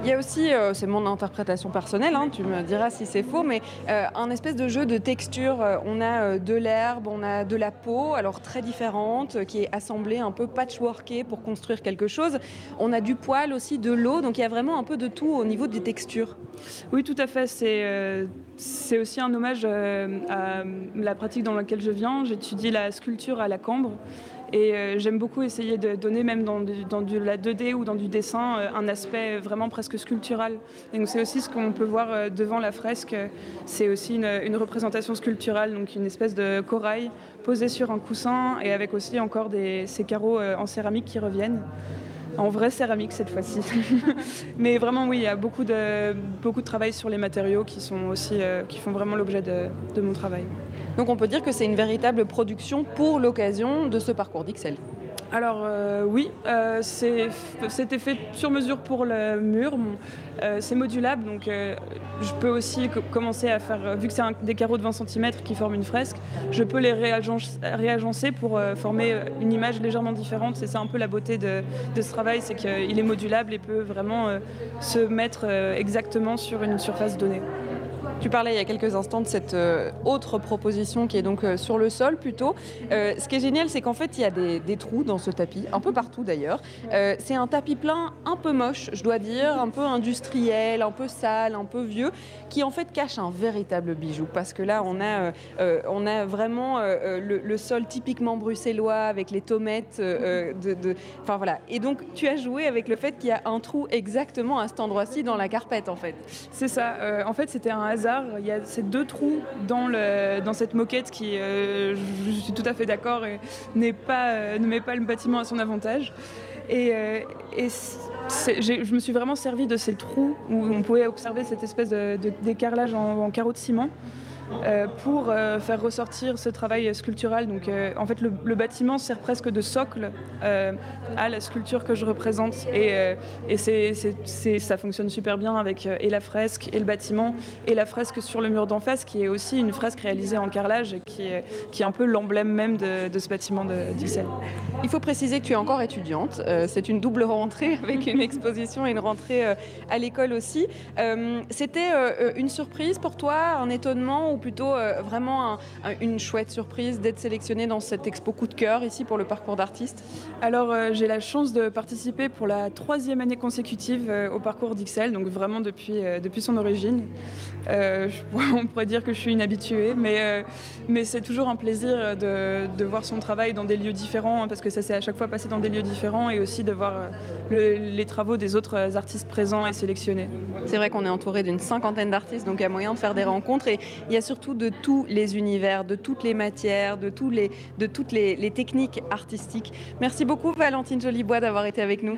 Il y a aussi, c'est mon interprétation personnelle, hein, tu me diras si c'est faux, mais un espèce de jeu de texture. On a de l'herbe, on a de la peau, alors très différente, qui est assemblée un peu patchworkée pour construire quelque chose. On a du poil aussi, de l'eau, donc il y a vraiment un peu de tout au niveau des textures. Oui, tout à fait. C'est c'est aussi un hommage euh, à la pratique dans laquelle je viens. J'étudie la sculpture à la cambre. Et euh, j'aime beaucoup essayer de donner, même dans, du- la 2D ou dans du dessin, euh, un aspect vraiment presque sculptural. Et donc c'est aussi ce qu'on peut voir devant la fresque. C'est aussi une, représentation sculpturale, donc une espèce de corail posé sur un coussin et avec aussi encore des, ces carreaux en céramique qui reviennent. En vraie céramique cette fois-ci. Mais vraiment, oui, il y a beaucoup de, beaucoup de travail sur les matériaux qui, sont aussi, euh, qui font vraiment l'objet de, de mon travail. Donc on peut dire que c'est une véritable production pour l'occasion de ce parcours d'Ixelles. Alors euh, oui, euh, c'était fait sur mesure pour le mur. Euh, c'est modulable, donc euh, je peux aussi co- commencer à faire, vu que c'est des carreaux de 20 cm qui forment une fresque, je peux les réagen- réagencer pour former une image légèrement différente. C'est ça un peu la beauté de, ce travail, c'est qu'il est modulable et peut vraiment se mettre exactement sur une surface donnée. Tu parlais il y a quelques instants de cette euh, autre proposition qui est donc euh, sur le sol plutôt. Euh, ce qui est génial, c'est qu'en fait, il y a des, trous dans ce tapis, un peu partout d'ailleurs. C'est un tapis plein un peu moche, je dois dire, un peu industriel, un peu sale, un peu vieux, qui en fait cache un véritable bijou. Parce que là, on a, on a vraiment le, sol typiquement bruxellois avec les tomates. Enfin voilà. Et donc, tu as joué avec le fait qu'il y a un trou exactement à cet endroit-ci dans la carpette en fait. C'est ça. En fait, c'était un hasard. Il y a ces deux trous dans, le, dans cette moquette qui, euh, je, suis tout à fait d'accord, n'est pas, euh, ne met pas le bâtiment à son avantage. Et, euh, je me suis vraiment servi de ces trous où on pouvait observer cette espèce d'écarlage en, en carreaux de ciment. Euh, pour euh, faire ressortir ce travail sculptural. Donc, euh, en fait, le, bâtiment sert presque de socle à la sculpture que je représente. Et, ça fonctionne super bien avec et la fresque, et le bâtiment, et la fresque sur le mur d'en face, qui est aussi une fresque réalisée en carrelage, qui est, qui est un peu l'emblème même de, ce bâtiment de, d'Ixelles. Il faut préciser que tu es encore étudiante. C'est une double rentrée avec une exposition et une rentrée à l'école aussi. C'était une surprise pour toi, un étonnement ou plutôt euh, vraiment un- un- une chouette surprise d'être sélectionnée dans cette expo coup de cœur ici pour le parcours d'artiste Alors, euh, j'ai la chance de participer pour la troisième année consécutive euh, au parcours d'Ixelles, donc vraiment depuis, depuis son origine. Euh, on pourrait dire que je suis une habituée, mais, euh, mais c'est toujours un plaisir de, de voir son travail dans des lieux différents, hein, parce que ça s'est à chaque fois passé dans des lieux différents, et aussi de voir le- les travaux des autres artistes présents et sélectionnés. C'est vrai qu'on est entouré d'une cinquantaine d'artistes, donc il y a moyen de faire des rencontres. Et il y a surtout de tous les univers, de toutes les matières, de, tous les, de toutes les, les techniques artistiques. Merci beaucoup Valentine Jolibois d'avoir été avec nous.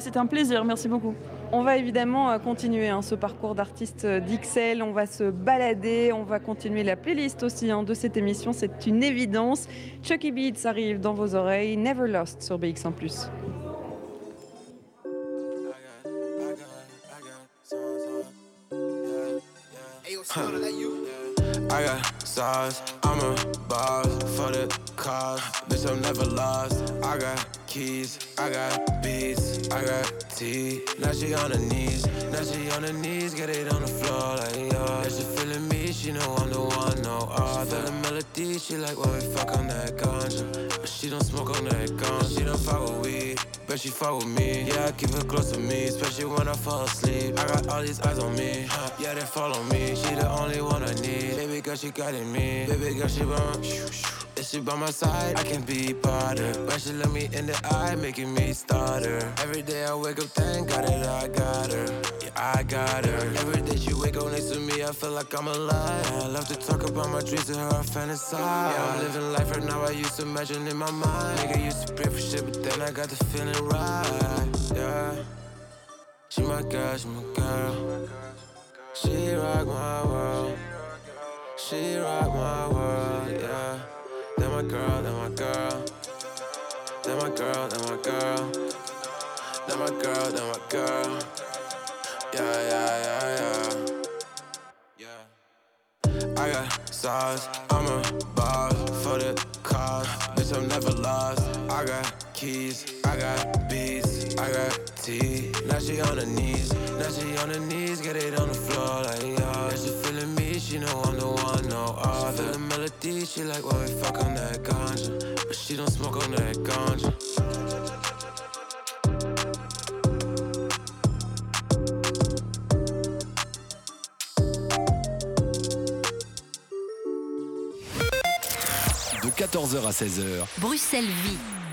C'était un plaisir, merci beaucoup. On va évidemment euh, continuer hein, ce parcours d'artiste euh, d'Ixelles, on va se balader, on va continuer la playlist aussi hein, de cette émission, c'est une évidence. Chucky Beats arrive dans vos oreilles, Never Lost sur BX1 ⁇ I got sauce, I'm a boss for the cause. Bitch, I'm never lost. I got keys, I got beats, I got tea. Now she on her knees, now she on her knees, get it on the floor like yo. Yeah, she feeling me, she know I'm the one, no other. She the melody, she like when we fuck on that ganja, but she don't smoke on that ganja. She don't fuck with weed. Bet she fuck with me, yeah, I keep her close to me, especially when I fall asleep. I got all these eyes on me, huh, yeah, they follow me. She the only one I need, baby girl, she got in me. Baby girl, she want, if she by my side, I can be bothered. When she look me in the eye, making me starter. Every day I wake up, thank God that I got her. Yeah, I got her. Every day she wake up next to me, I feel like I'm alive. I love to talk about my dreams to her, I fantasize. Yeah, I'm living life right now, I used to imagine in my mind. Nigga used to pray for shit, but then I got the feeling right. Yeah. She my girl, she my girl. She rock my world. She rock my world, yeah. They're my girl, they're my girl. They're my girl, they're my girl. They're my girl, they're my girl. Yeah, Yeah, yeah, yeah, yeah. I got sauce, I'm a boss the cause. Bitch, I'm never lost. I got keys, I got beats, I got tea. Now she on her knees, now she on her knees, get it on the floor like yeah. Yeah, she feeling me, she know I'm the one, no other. She feel the melody, she like when we fuck on that ganja, but she don't smoke on that ganja. 14h à 16h, Bruxelles Vie.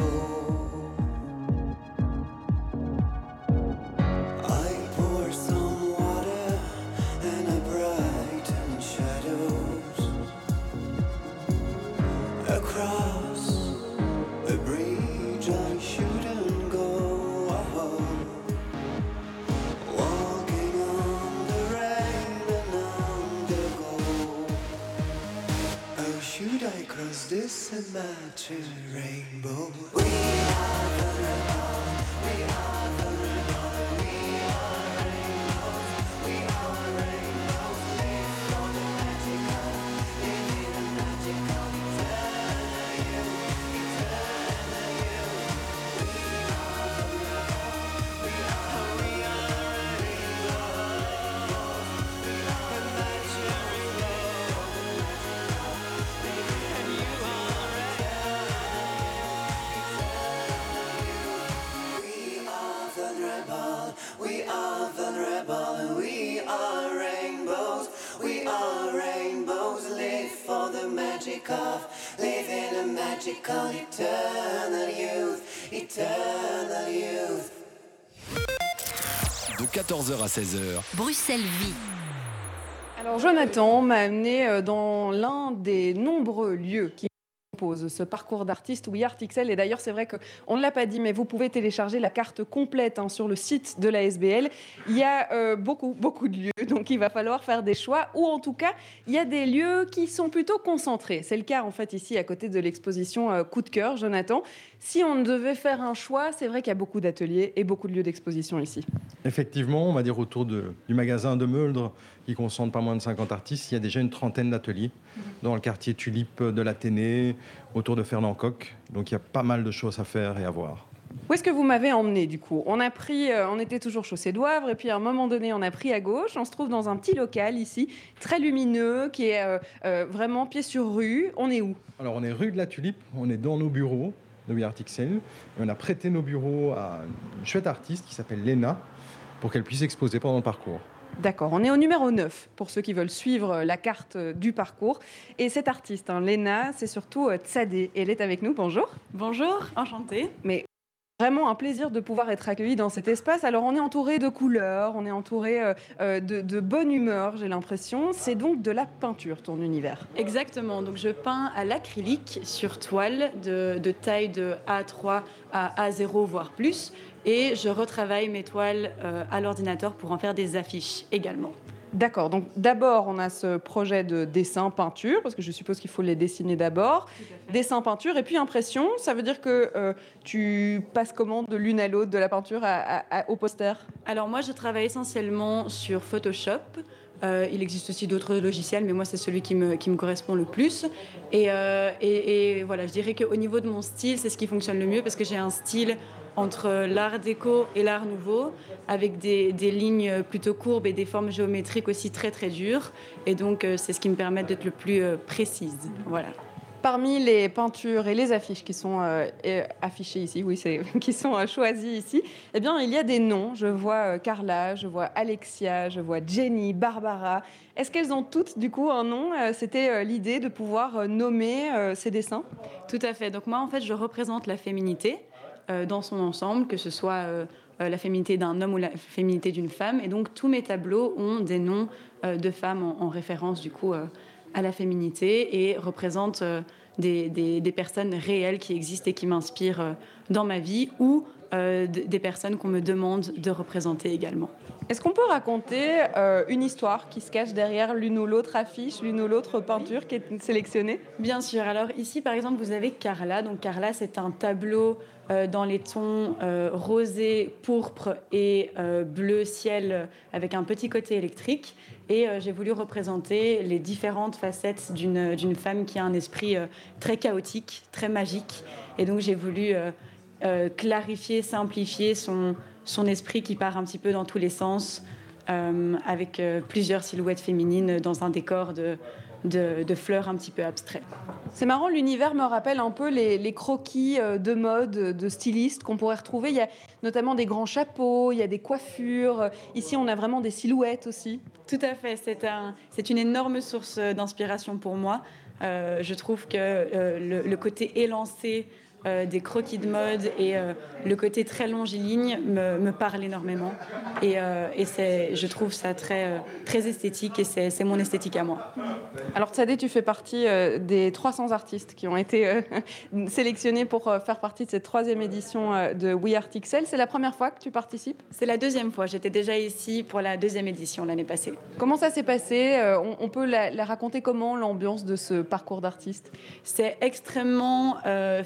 Soul 14h à 16h, Bruxelles Vie. Alors Jonathan m'a amené euh, dans l'un des nombreux lieux qui ce parcours d'artiste We Art XL. Et d'ailleurs, c'est vrai qu'on ne l'a pas dit, mais vous pouvez télécharger la carte complète hein, sur le site de la SBL. Il y a euh, beaucoup, beaucoup de lieux, donc il va falloir faire des choix, ou en tout cas, il y a des lieux qui sont plutôt concentrés. C'est le cas en fait ici à côté de l'exposition euh, Coup de cœur, Jonathan. Si on devait faire un choix, c'est vrai qu'il y a beaucoup d'ateliers et beaucoup de lieux d'exposition ici. Effectivement, on va dire autour du magasin de Meuldre, qui concentre pas moins de 50 artistes, il y a déjà une trentaine d'ateliers dans le quartier Tulipe de l'Athénée, autour de Fernand Coq. Donc il y a pas mal de choses à faire et à voir. Où est-ce que vous m'avez emmené du coup? On a pris, euh, on était toujours chaussée d'Oivre et puis à un moment donné on a pris à gauche. On se trouve dans un petit local ici, très lumineux, qui est euh, euh, vraiment pied sur rue. On est où? Alors on est rue de la Tulipe, on est dans nos bureaux de We et on a prêté nos bureaux à une chouette artiste qui s'appelle Léna, pour qu'elle puisse exposer pendant le parcours. D'accord, on est au numéro 9 pour ceux qui veulent suivre euh, la carte euh, du parcours. Et cette artiste, hein, Léna, c'est surtout euh, Tsadé. Elle est avec nous, bonjour. Bonjour, enchantée. Mais vraiment un plaisir de pouvoir être accueilli dans cet espace. Alors on est entouré de couleurs, on est entouré euh, de, de bonne humeur, j'ai l'impression. C'est donc de la peinture, ton univers. Exactement, donc je peins à l'acrylique sur toile de, de taille de A3 à A0 voire plus et je retravaille mes toiles euh, à l'ordinateur pour en faire des affiches également. D'accord, donc d'abord on a ce projet de dessin peinture, parce que je suppose qu'il faut les dessiner d'abord. Dessin peinture et puis impression, ça veut dire que euh, tu passes comment de l'une à l'autre, de la peinture à- à- à- au poster? Alors moi je travaille essentiellement sur Photoshop. Euh, il existe aussi d'autres logiciels, mais moi c'est celui qui me, qui me correspond le plus. Et, euh, et- et voilà, je dirais qu'au niveau de mon style, c'est ce qui fonctionne le mieux parce que j'ai un style entre l'art déco et l'art nouveau, avec des, des lignes plutôt courbes et des formes géométriques aussi très très dures. Et donc euh, c'est ce qui me permet d'être le plus euh, précise. Voilà. Parmi les peintures et les affiches qui sont euh, affichées ici, oui, c'est qui sont euh, choisies ici, eh bien, il y a des noms. Je vois euh, Carla, je vois Alexia, je vois Jenny, Barbara. Est-ce qu'elles ont toutes du coup un nom? C'était l'idée de pouvoir nommer ces dessins? Tout à fait. Donc moi, en fait, je représente la féminité dans son ensemble, que ce soit euh, euh, la féminité d'un homme ou la féminité d'une femme. Et donc tous mes tableaux ont des noms euh, de femmes en, en référence du coup euh, à la féminité et représentent euh, des, des- personnes réelles qui existent et qui m'inspirent euh, dans ma vie ou euh, des personnes qu'on me demande de représenter également. Est-ce qu'on peut raconter euh, une histoire qui se cache derrière l'une ou l'autre affiche, l'une ou l'autre peinture qui est sélectionnée? Bien sûr. Alors ici, par exemple, vous avez Carla. Donc Carla, c'est un tableau euh, dans les tons rosé, pourpre et bleu ciel avec un petit côté électrique. Et j'ai voulu représenter les différentes facettes d'une femme qui a un esprit très chaotique, très magique. Et donc j'ai voulu euh, clarifier, simplifier son, son esprit qui part un petit peu dans tous les sens, euh, avec euh, plusieurs silhouettes féminines dans un décor de, de, de fleurs un petit peu abstrait. C'est marrant, l'univers me rappelle un peu les, les croquis de mode, de stylistes qu'on pourrait retrouver. Il y a notamment des grands chapeaux, il y a des coiffures. Ici, on a vraiment des silhouettes aussi. Tout à fait, c'est un, c'est une énorme source d'inspiration pour moi. Euh, je trouve que euh, le, le côté élancé euh, des croquis de mode et euh, le côté très longiligne me, me parle énormément. Et, euh, et c'est, je trouve ça très, très esthétique et c'est, c'est mon esthétique à moi. Alors, Tsadé, tu fais partie des 300 artistes qui ont été sélectionnés pour faire partie de cette troisième édition de We Art XL. C'est la première fois que tu participes? C'est la deuxième fois. J'étais déjà ici pour la deuxième édition l'année passée. Comment ça s'est passé? On, on peut la, la raconter comment, l'ambiance de ce parcours d'artiste? C'est extrêmement euh,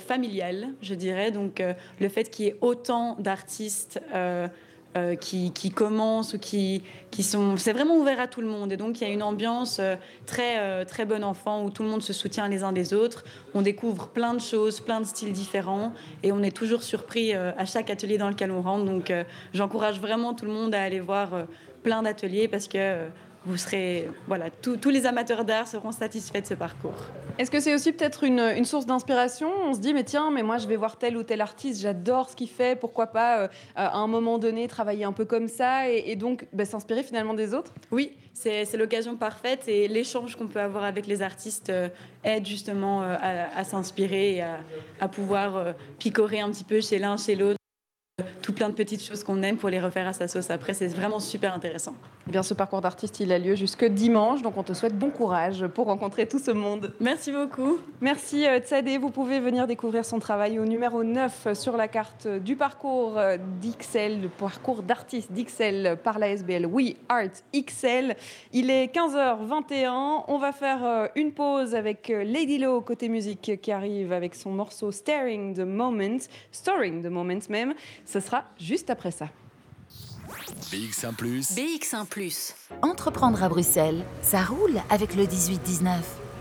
je dirais. Donc, euh, le fait qu'il y ait autant d'artistes euh, euh, qui, commencent ou qui, qui sont. C'est vraiment ouvert à tout le monde. Et donc, il y a une ambiance très, très bon enfant où tout le monde se soutient les uns des autres. On découvre plein de choses, plein de styles différents. Et on est toujours surpris à chaque atelier dans lequel on rentre. Donc, j'encourage vraiment tout le monde à aller voir plein d'ateliers parce que. Euh, vous serez, voilà, tous- tous les amateurs d'art seront satisfaits de ce parcours. Est-ce que c'est aussi peut-être une, une source d'inspiration? On se dit, mais tiens, mais moi je vais voir tel ou tel artiste, j'adore ce qu'il fait, pourquoi pas euh, à un moment donné travailler un peu comme ça et, et donc bah, s'inspirer finalement des autres? Oui, c'est l'occasion parfaite et l'échange qu'on peut avoir avec les artistes euh, aide justement euh, à, à s'inspirer et à, à pouvoir euh, picorer un petit peu chez l'un, chez l'autre, tout plein de petites choses qu'on aime pour les refaire à sa sauce après. C'est vraiment super intéressant. Eh bien, ce parcours d'artiste, il a lieu jusque dimanche, donc on te souhaite bon courage pour rencontrer tout ce monde. Merci beaucoup. Merci euh, Tsadé, vous pouvez venir découvrir son travail au numéro 9 sur la carte du parcours euh, d'XL, le parcours d'artiste d'XL par la SBL We Art XL. Il est 15h21, on va faire euh, une pause avec Lady Low côté musique qui arrive avec son morceau Staring the Moment, Storing the Moment même. Ce sera juste après ça. BX1 ⁇ BX1 ⁇ Entreprendre à Bruxelles, ça roule avec le 18-19.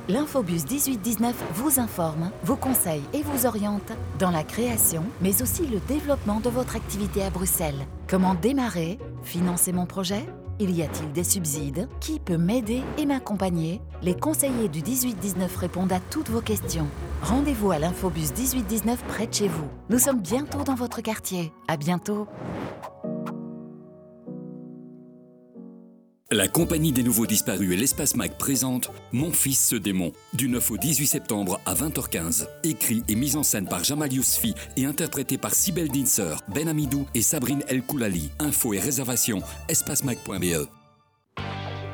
L'infobus 1819 vous informe, vous conseille et vous oriente dans la création, mais aussi le développement de votre activité à Bruxelles. Comment démarrer Financer mon projet? Il y a-t-il des subsides? Qui peut m'aider et m'accompagner? Les conseillers du 1819 répondent à toutes vos questions. Rendez-vous à l'infobus 1819 près de chez vous. Nous sommes bientôt dans votre quartier. À bientôt. La compagnie des nouveaux disparus et l'espace Mac présente Mon fils ce démon du 9 au 18 septembre à 20h15. Écrit et mis en scène par Jamal Yousfi et interprété par Sibel Dinser, Ben Amidou et Sabrine El Koulali. Infos et réservations espacemac.be.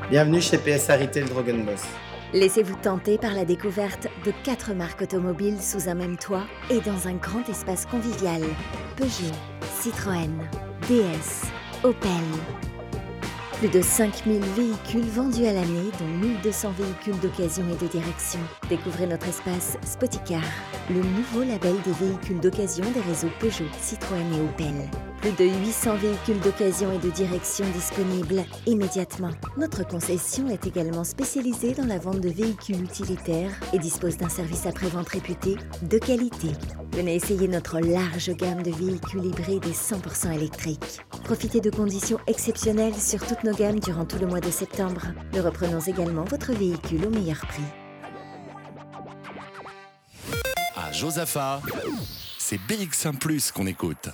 Bienvenue chez PSA Retail Drogon Boss. Laissez-vous tenter par la découverte de quatre marques automobiles sous un même toit et dans un grand espace convivial. Peugeot, Citroën, DS, Opel. Plus de 5000 véhicules vendus à l'année, dont 1200 véhicules d'occasion et de direction. Découvrez notre espace Spoticar, le nouveau label des véhicules d'occasion des réseaux Peugeot, Citroën et Opel. Plus de 800 véhicules d'occasion et de direction disponibles immédiatement. Notre concession est également spécialisée dans la vente de véhicules utilitaires et dispose d'un service après-vente réputé de qualité. Venez essayer notre large gamme de véhicules hybrides et 100% électriques. Profitez de conditions exceptionnelles sur toutes nos gammes durant tout le mois de septembre. Nous reprenons également votre véhicule au meilleur prix. À Josaphat, c'est BX1 ⁇ qu'on écoute.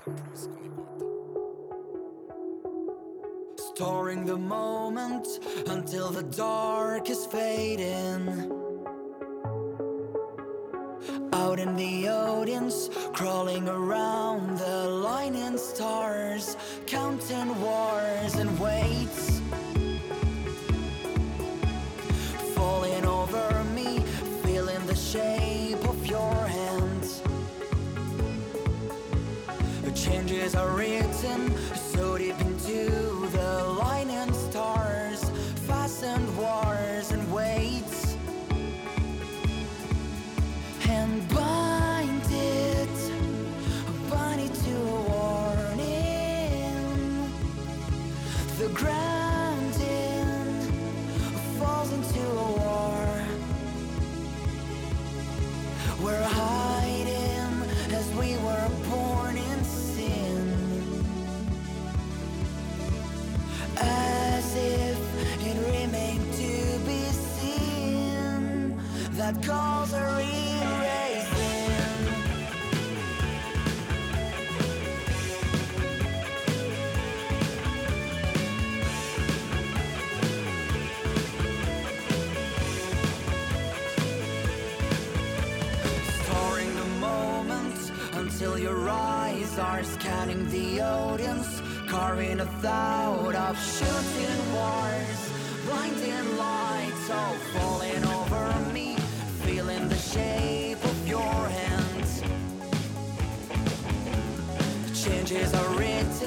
Storing the moment until the dark is fading. Out in the audience, crawling around the lightning stars, counting wars and weights. Falling over me, feeling the shape of your hands. The changes are written so deep into stars, fastened wars and weights, and bind it, bind it to a warning. The grounding falls into a war. We're hiding as we were born in sin. As that calls are erasing. Storing the moment until your eyes are scanning the audience, carving a thought of shooting wars, blinding lights all falling over me, shape of your hands. Changes are written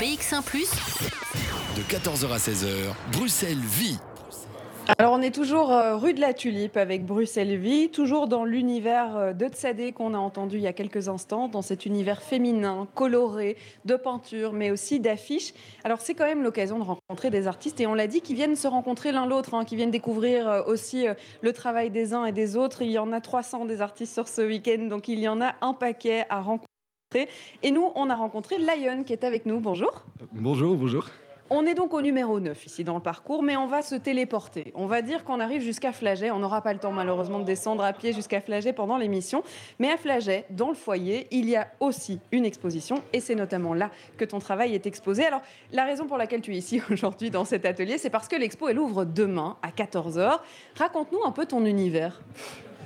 BX1 ⁇ De 14h à 16h, Bruxelles vit. Alors on est toujours euh, rue de la Tulipe avec Bruxelles Vie, toujours dans l'univers euh, de Tsadé qu'on a entendu il y a quelques instants, dans cet univers féminin, coloré, de peinture, mais aussi d'affiches. Alors c'est quand même l'occasion de rencontrer des artistes et on l'a dit qui viennent se rencontrer l'un l'autre, hein, qui viennent découvrir euh, aussi le travail des uns et des autres. Il y en a 300 des artistes sur ce week-end, donc il y en a un paquet à rencontrer. Et nous, on a rencontré Lion qui est avec nous. Bonjour. Bonjour, bonjour. On est donc au numéro 9 ici dans le parcours, mais on va se téléporter. On va dire qu'on arrive jusqu'à Flaget. On n'aura pas le temps malheureusement de descendre à pied jusqu'à Flaget pendant l'émission. Mais à Flaget, dans le foyer, il y a aussi une exposition et c'est notamment là que ton travail est exposé. Alors, la raison pour laquelle tu es ici aujourd'hui dans cet atelier, c'est parce que l'expo, elle ouvre demain à 14h. Raconte-nous un peu ton univers.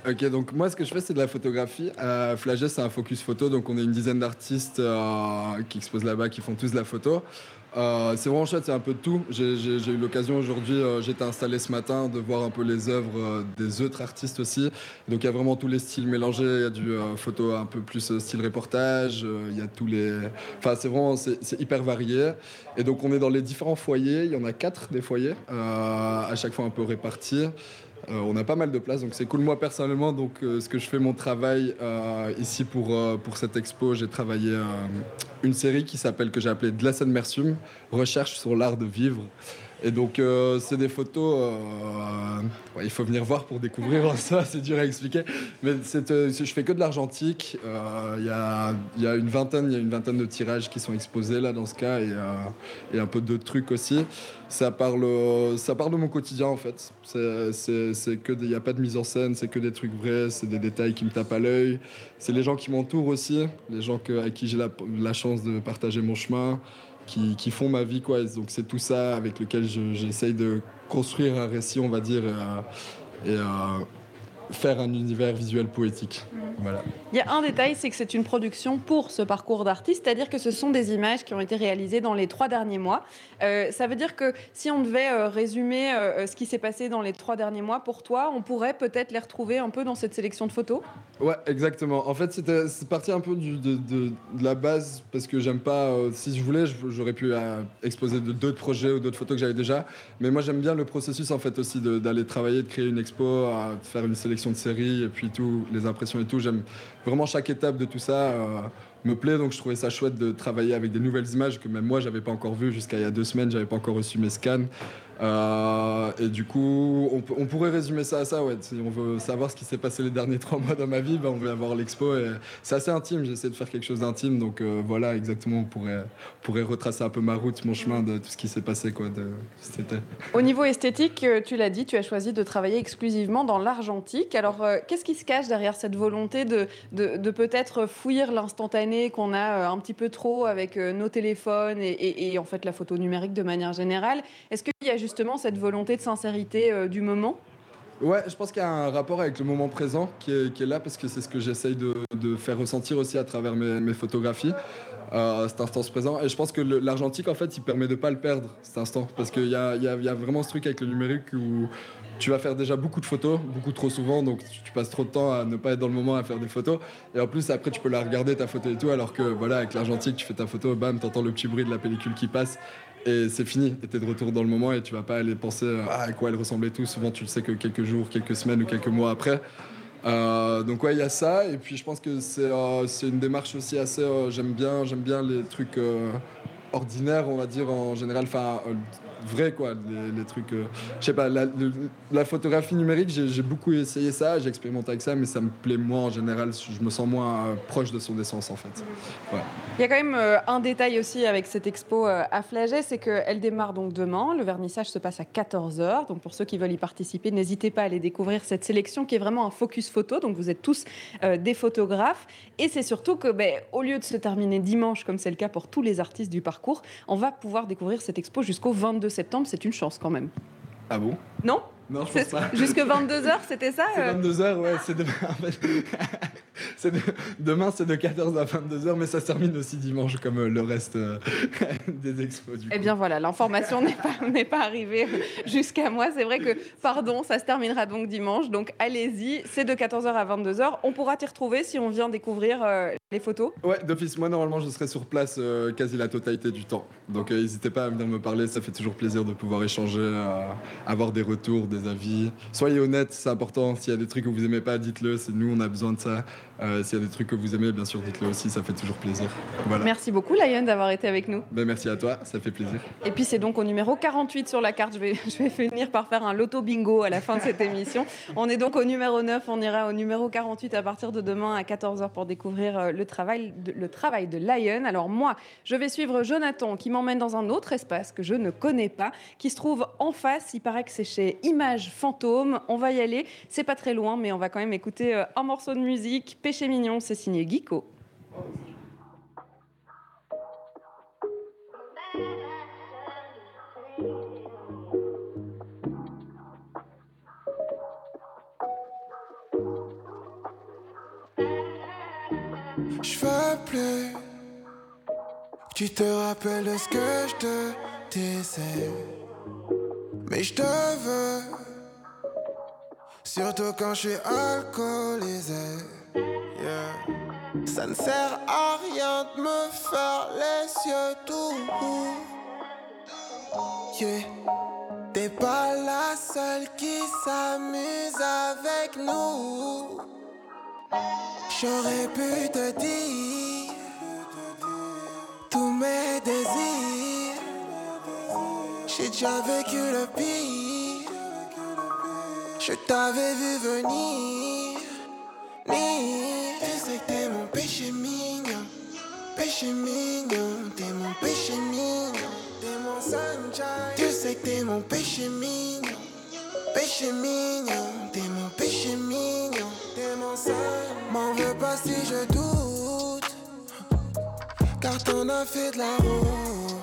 Ok, donc moi ce que je fais c'est de la photographie. Euh, c'est un focus photo, donc on est une dizaine d'artistes euh, qui exposent là-bas, qui font tous de la photo. Euh, c'est vraiment chouette, c'est un peu de tout. J'ai eu l'occasion aujourd'hui, euh, j'étais installé ce matin, de voir un peu les œuvres euh, des autres artistes aussi. Donc il y a vraiment tous les styles mélangés. Il y a du euh, photo un peu plus style reportage. Il y a tous les. Enfin, c'est vraiment c'est hyper varié. Et donc on est dans les différents foyers. Il y en a quatre des foyers, à chaque fois un peu répartis. Euh, on a pas mal de place, donc c'est cool. Moi personnellement, donc euh, ce que je fais mon travail euh, ici pour pour cette expo, j'ai travaillé une série qui s'appelle que j'ai appelée De la scène recherche sur l'art de vivre. Et donc euh, c'est des photos. euh, il faut venir voir pour découvrir ça, c'est dur à expliquer. Mais euh, je fais que de l'argentique. Euh, Il y, a, une vingtaine, il une vingtaine de tirages qui sont exposés là dans ce cas et, un peu d'autres trucs aussi. Ça parle, ça parle de mon quotidien en fait. Il n'y a pas de mise en scène, c'est que des trucs vrais, c'est des détails qui me tapent à l'œil. C'est les gens qui m'entourent aussi, les gens avec qui j'ai la chance de partager mon chemin, qui, font ma vie quoi. Donc c'est tout ça avec lequel je- j'essaye de construire un récit, on va dire, euh, euh, faire un univers visuel poétique. Voilà. Il y a un détail, c'est que c'est une production pour ce parcours d'artiste, c'est-à-dire que ce sont des images qui ont été réalisées dans les trois derniers mois. Euh, ça veut dire que si on devait euh, résumer euh, ce qui s'est passé dans les trois derniers mois, pour toi, on pourrait peut-être les retrouver un peu dans cette sélection de photos? Ouais, exactement. En fait, c'était c'est parti un peu du- de, de- de la base parce que j'aime pas. si je voulais, j'aurais pu exposer d'autres projets ou d'autres photos que j'avais déjà. Mais moi, j'aime bien le processus en fait aussi d'aller travailler, de créer une expo, à faire une sélection de séries et puis tout, les impressions et tout. J'aime vraiment chaque étape de tout ça. euh, me plaît donc je trouvais ça chouette de travailler avec des nouvelles images que même moi j'avais pas encore vues jusqu'à il y a deux semaines j'avais pas encore reçu mes scans Euh, et du coup on, pourrait résumer ça à ça ouais. Si on veut savoir ce qui s'est passé les derniers trois mois dans ma vie ben, on va avoir l'expo c'est assez intime. J'essaie de faire quelque chose d'intime donc euh, voilà exactement on pourrait, pourrait retracer un peu ma route mon chemin de tout ce qui s'est passé quoi de Au niveau esthétique, euh, tu l'as dit, tu as choisi de travailler exclusivement dans l'argentique. Alors, qu'est-ce qui se cache derrière cette volonté de, de, peut-être fuir l'instantané qu'on a un petit peu trop avec nos téléphones et, et- en fait la photo numérique de manière générale? Est-ce qu'il y a justement cette volonté de sincérité euh, du moment Ouais, je pense qu'il y a un rapport avec le moment présent qui est, là parce que c'est ce que j'essaye de, faire ressentir aussi à travers mes, photographies, euh, cet instant présent. Et je pense que l'argentique, en fait, il permet de pas le perdre, cet instant. Parce qu'il y y, a, vraiment ce truc avec le numérique où tu vas faire déjà beaucoup de photos, beaucoup trop souvent, donc tu passes trop de temps à ne pas être dans le moment à faire des photos. Et en plus, après, tu peux la regarder, ta photo et tout, alors que voilà, avec l'argentique, tu fais ta photo, bam, t'entends le petit bruit de la pellicule qui passe. Et c'est fini, et t'es de retour dans le moment et tu vas pas aller penser à quoi elle ressemblait tout. Souvent, tu le sais que quelques jours, quelques semaines ou quelques mois après. Euh, donc ouais, il y a ça. Et puis je pense que c'est euh, une démarche aussi assez. euh, j'aime bien, j'aime bien les trucs ordinaires, on va dire en général. Vrai quoi, les, trucs. euh, je sais pas, la, photographie numérique, j'ai beaucoup essayé ça, j'ai expérimenté avec ça, mais ça me plaît moins en général. Je me sens moins euh, proche de son essence en fait. Il y a quand même euh, un détail aussi avec cette expo à Flaget, c'est qu'elle démarre donc demain. Le vernissage se passe à 14h. Donc pour ceux qui veulent y participer, n'hésitez pas à aller découvrir cette sélection qui est vraiment un focus photo. Donc vous êtes tous des photographes. Et c'est surtout que, ben, au lieu de se terminer dimanche, comme c'est le cas pour tous les artistes du parcours, on va pouvoir découvrir cette expo jusqu'au 22 septembre. C'est une chance quand même. Ah bon? Non? Non, je C'est- pense pas. Jusque 22h, c'était ça C'est euh 22h, ouais, c'est demain. C'est de- Demain, c'est de 14 à 22h, mais ça se termine aussi dimanche, comme euh, le reste euh, des expos. Du Eh bien voilà, l'information n'est pas, pas arrivée jusqu'à moi. C'est vrai que, pardon, ça se terminera donc dimanche. Donc allez-y, c'est de 14h à 22h. On pourra t'y retrouver si on vient découvrir euh, les photos. Ouais, d'office, moi normalement je serai sur place euh, quasi la totalité du temps. Donc euh, n'hésitez pas à venir me parler, ça fait toujours plaisir de pouvoir échanger, avoir des retours, des avis. Soyez honnête, c'est important. S'il y a des trucs que vous aimez pas, dites-le, c'est nous, on a besoin de ça. Euh, S'il y a des trucs que vous aimez, bien sûr, dites-le aussi, ça fait toujours plaisir. Voilà. Merci beaucoup, Lion, d'avoir été avec nous. Ben, merci à toi, ça fait plaisir. Et puis c'est donc au numéro 48 sur la carte. Je vais, je vais finir par faire un loto bingo à la fin de cette émission. On est donc au numéro 9, on ira au numéro 48 à partir de demain à 14h pour découvrir euh, le travail de, le travail de Lion. Alors moi, je vais suivre Jonathan qui m'emmène dans un autre espace que je ne connais pas, qui se trouve en face. Il paraît que c'est chez Images Fantôme. On va y aller. C'est pas très loin, mais on va quand même écouter euh, un morceau de musique. Péché mignon, c'est signé Geeko. Je veux plus que tu te rappelles de ce que je te disais. Mais je te veux, surtout quand je suis alcoolisé. Ça ne sert à rien de me faire les yeux doux. Yeah. T'es pas la seule qui s'amuse avec nous. J'aurais pu te dire tous mes désirs. J'ai déjà vécu le pire. T'avais vu venir. Ni, tu sais que t'es mon péché mignon. Péché mignon, t'es mon péché mignon. T'es mon sunshine. Tu sais que t'es mon péché mignon. Péché mignon, t'es mon péché mignon. T'es mon sun. M'en veux pas si je doute. Car t'en as fait de la route.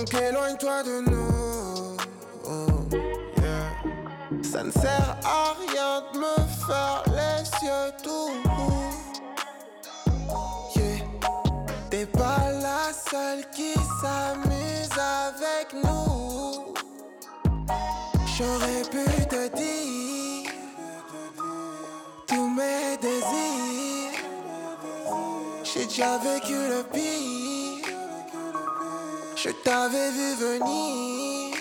Donc éloigne-toi de nous. Ça ne sert à rien de me faire les yeux doux. Yeah. T'es pas la seule qui s'amuse avec nous. J'aurais pu te dire tous mes désirs. J'ai déjà vécu le pire. Je t'avais vu venir.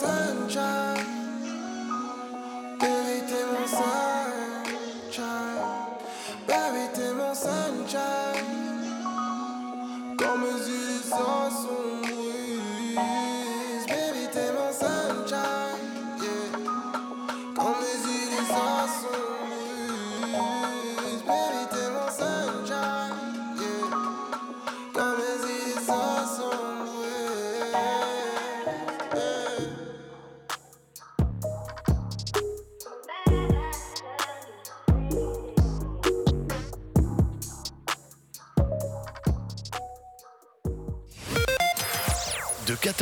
T'es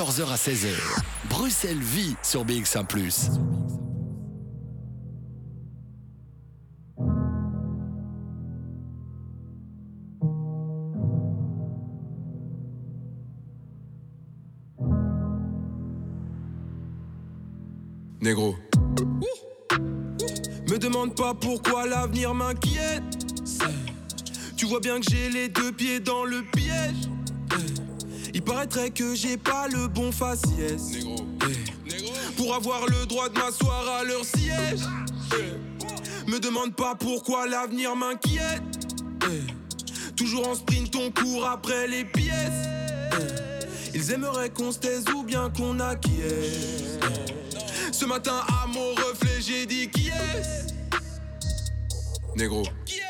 14h à 16h, Bruxelles vit sur BX1 ⁇ Négro. Me demande pas pourquoi l'avenir m'inquiète. Tu vois bien que j'ai les deux pieds dans le piège. Il paraîtrait que j'ai pas le bon faciès. Pour avoir le droit de m'asseoir à leur siège. Me demande pas pourquoi l'avenir m'inquiète. Toujours en sprint, on court après les pièces. Eh, Ils aimeraient qu'on se taise ou bien qu'on acquiesce. Eh, Ce matin, à mon reflet, j'ai dit qui est Négro. Qui est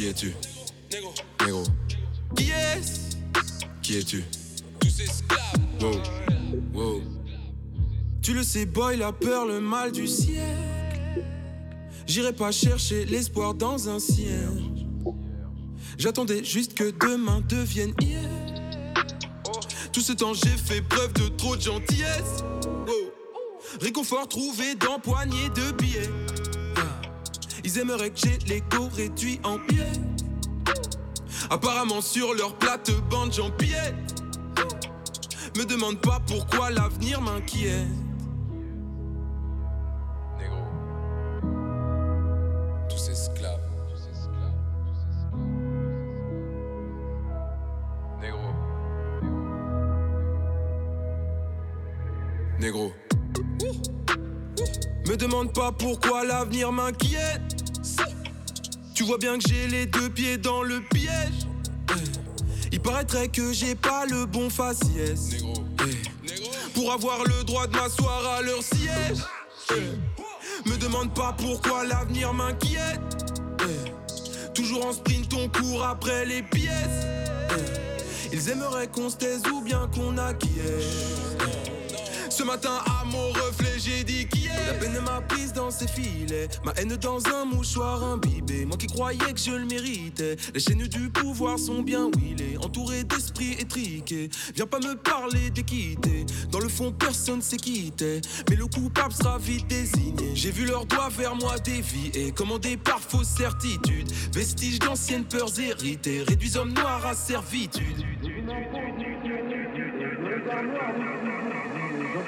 Qui es-tu? Négro. Qui est Qui es-tu? Tous esclaves. Wow. Wow. Tu le sais, boy, la peur, le mal du ciel. J'irai pas chercher l'espoir dans un ciel. J'attendais juste que demain devienne hier. Tout ce temps, j'ai fait preuve de trop de gentillesse. Oh. Réconfort trouvé dans poignée de billets. Ils aimeraient que j'ai l'ego réduit en pied. Apparemment, sur leur plate-bande, j'empiète. Me demande pas pourquoi l'avenir m'inquiète. Tous esclaves. Négro. Négro. Me demande pas pourquoi l'avenir m'inquiète. Tu vois bien que j'ai les deux pieds dans le piège. Eh, Il paraîtrait que j'ai pas le bon faciès. Eh, Pour avoir le droit de m'asseoir à leur siège. Eh, Me demande pas pourquoi l'avenir m'inquiète. Toujours en sprint, on court après les pièces. Ils aimeraient qu'on se taise ou bien qu'on acquiesce. Ce matin à mon reflet j'ai dit La peine m'a prise dans ses filets. Ma haine dans un mouchoir imbibé. Moi qui croyais que je le méritais. Les chaînes du pouvoir sont bien huilées. Entouré d'esprits étriqués. Viens pas me parler d'équité. Dans le fond personne s'est quitté Mais le coupable sera vite désigné. J'ai vu leurs doigts vers moi dévier. Commandés par fausse certitude. Vestiges d'anciennes peurs héritées. Réduisent hommes à servitude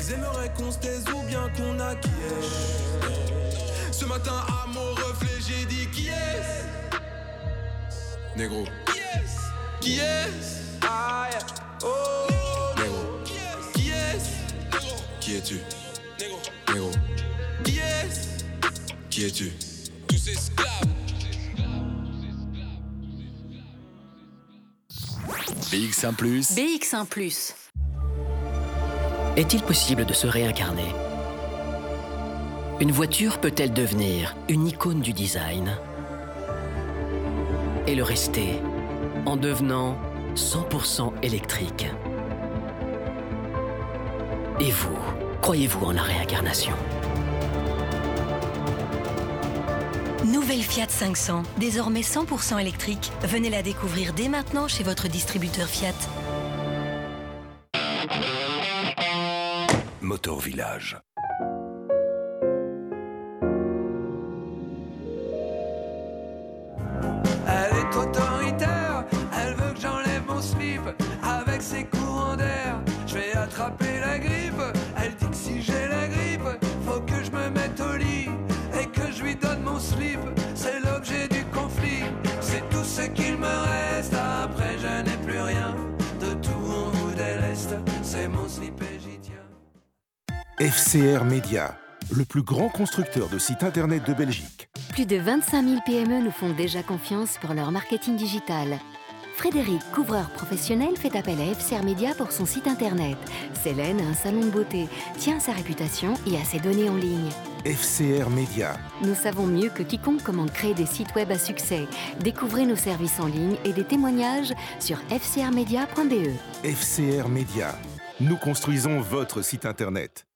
Ils aimeraient qu'on se taise ou bien qu'on acquiesce. Ce matin à mon reflet j'ai dit qui est Négro. Qui est Négro. Qui est Qui es-tu? Négro. Qui est Qui es-tu? Tous esclaves. BX1 ⁇ BX1 ⁇ Est-il possible de se réincarner? Une voiture peut-elle devenir une icône du design? Et le rester en devenant 100% électrique? Et vous, croyez-vous en la réincarnation? Nouvelle Fiat 500, désormais 100% électrique. Venez la découvrir dès maintenant chez votre distributeur Fiat. Motor Village. FCR Média, le plus grand constructeur de sites internet de Belgique. Plus de 25 000 PME nous font déjà confiance pour leur marketing digital. Frédéric, couvreur professionnel, fait appel à FCR Media pour son site internet. Célène, un salon de beauté, tient à sa réputation et à ses données en ligne. FCR Média, Nous savons mieux que quiconque comment créer des sites web à succès. Découvrez nos services en ligne et des témoignages sur fcrmedia.be. FCR Média. Nous construisons votre site internet.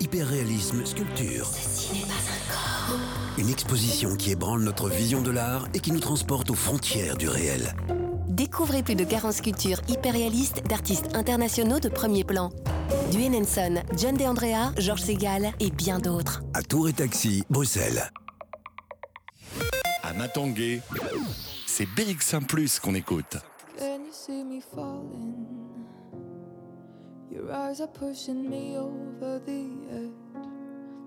Hyperréalisme sculpture. Une exposition qui ébranle notre vision de l'art et qui nous transporte aux frontières du réel. Découvrez plus de 40 sculptures hyper réalistes d'artistes internationaux de premier plan. Dwayne Henson, John DeAndrea, Georges Segal et bien d'autres. À Tour et Taxi, Bruxelles. Matanguay, c'est BX1 ⁇ qu'on écoute. Can you see me falling? Your eyes are pushing me over the edge.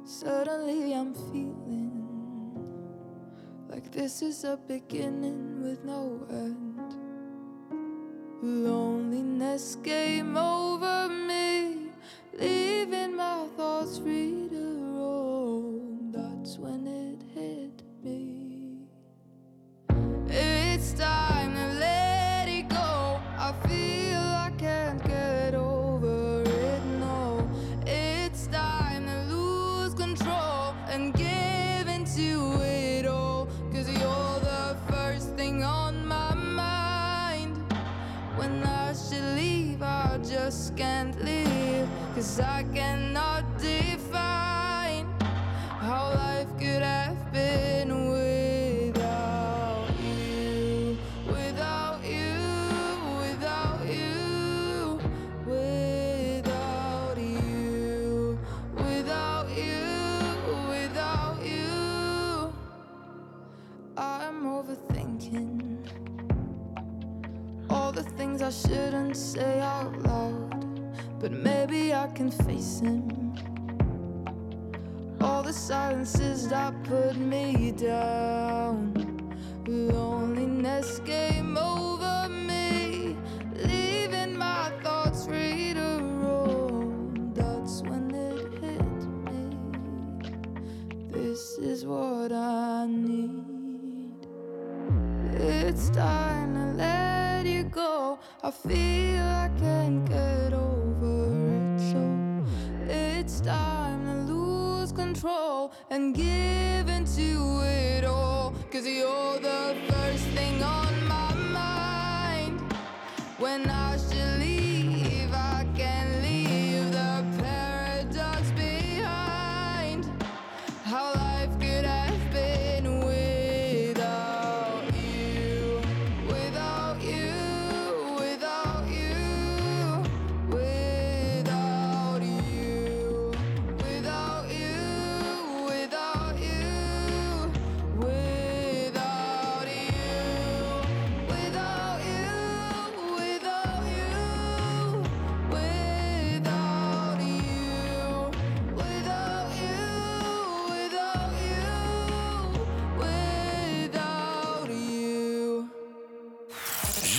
Suddenly I'm feeling like this is a beginning with no end. Loneliness came over me, leaving my thoughts free to roam. That's when it hit me. It's time just can't live. Cause I cannot define how life could have been without you. Without you, without you, without you, without you, without you. I'm overthinking all the things I shouldn't say out loud, but maybe I can face him. All the silences that put me down. Loneliness came over me, leaving my thoughts free to roam. That's when it hit me. This is what I need. It's time to let you go. I feel I can't get over time to lose control and give into it all. Cause you're the first thing on my mind. When I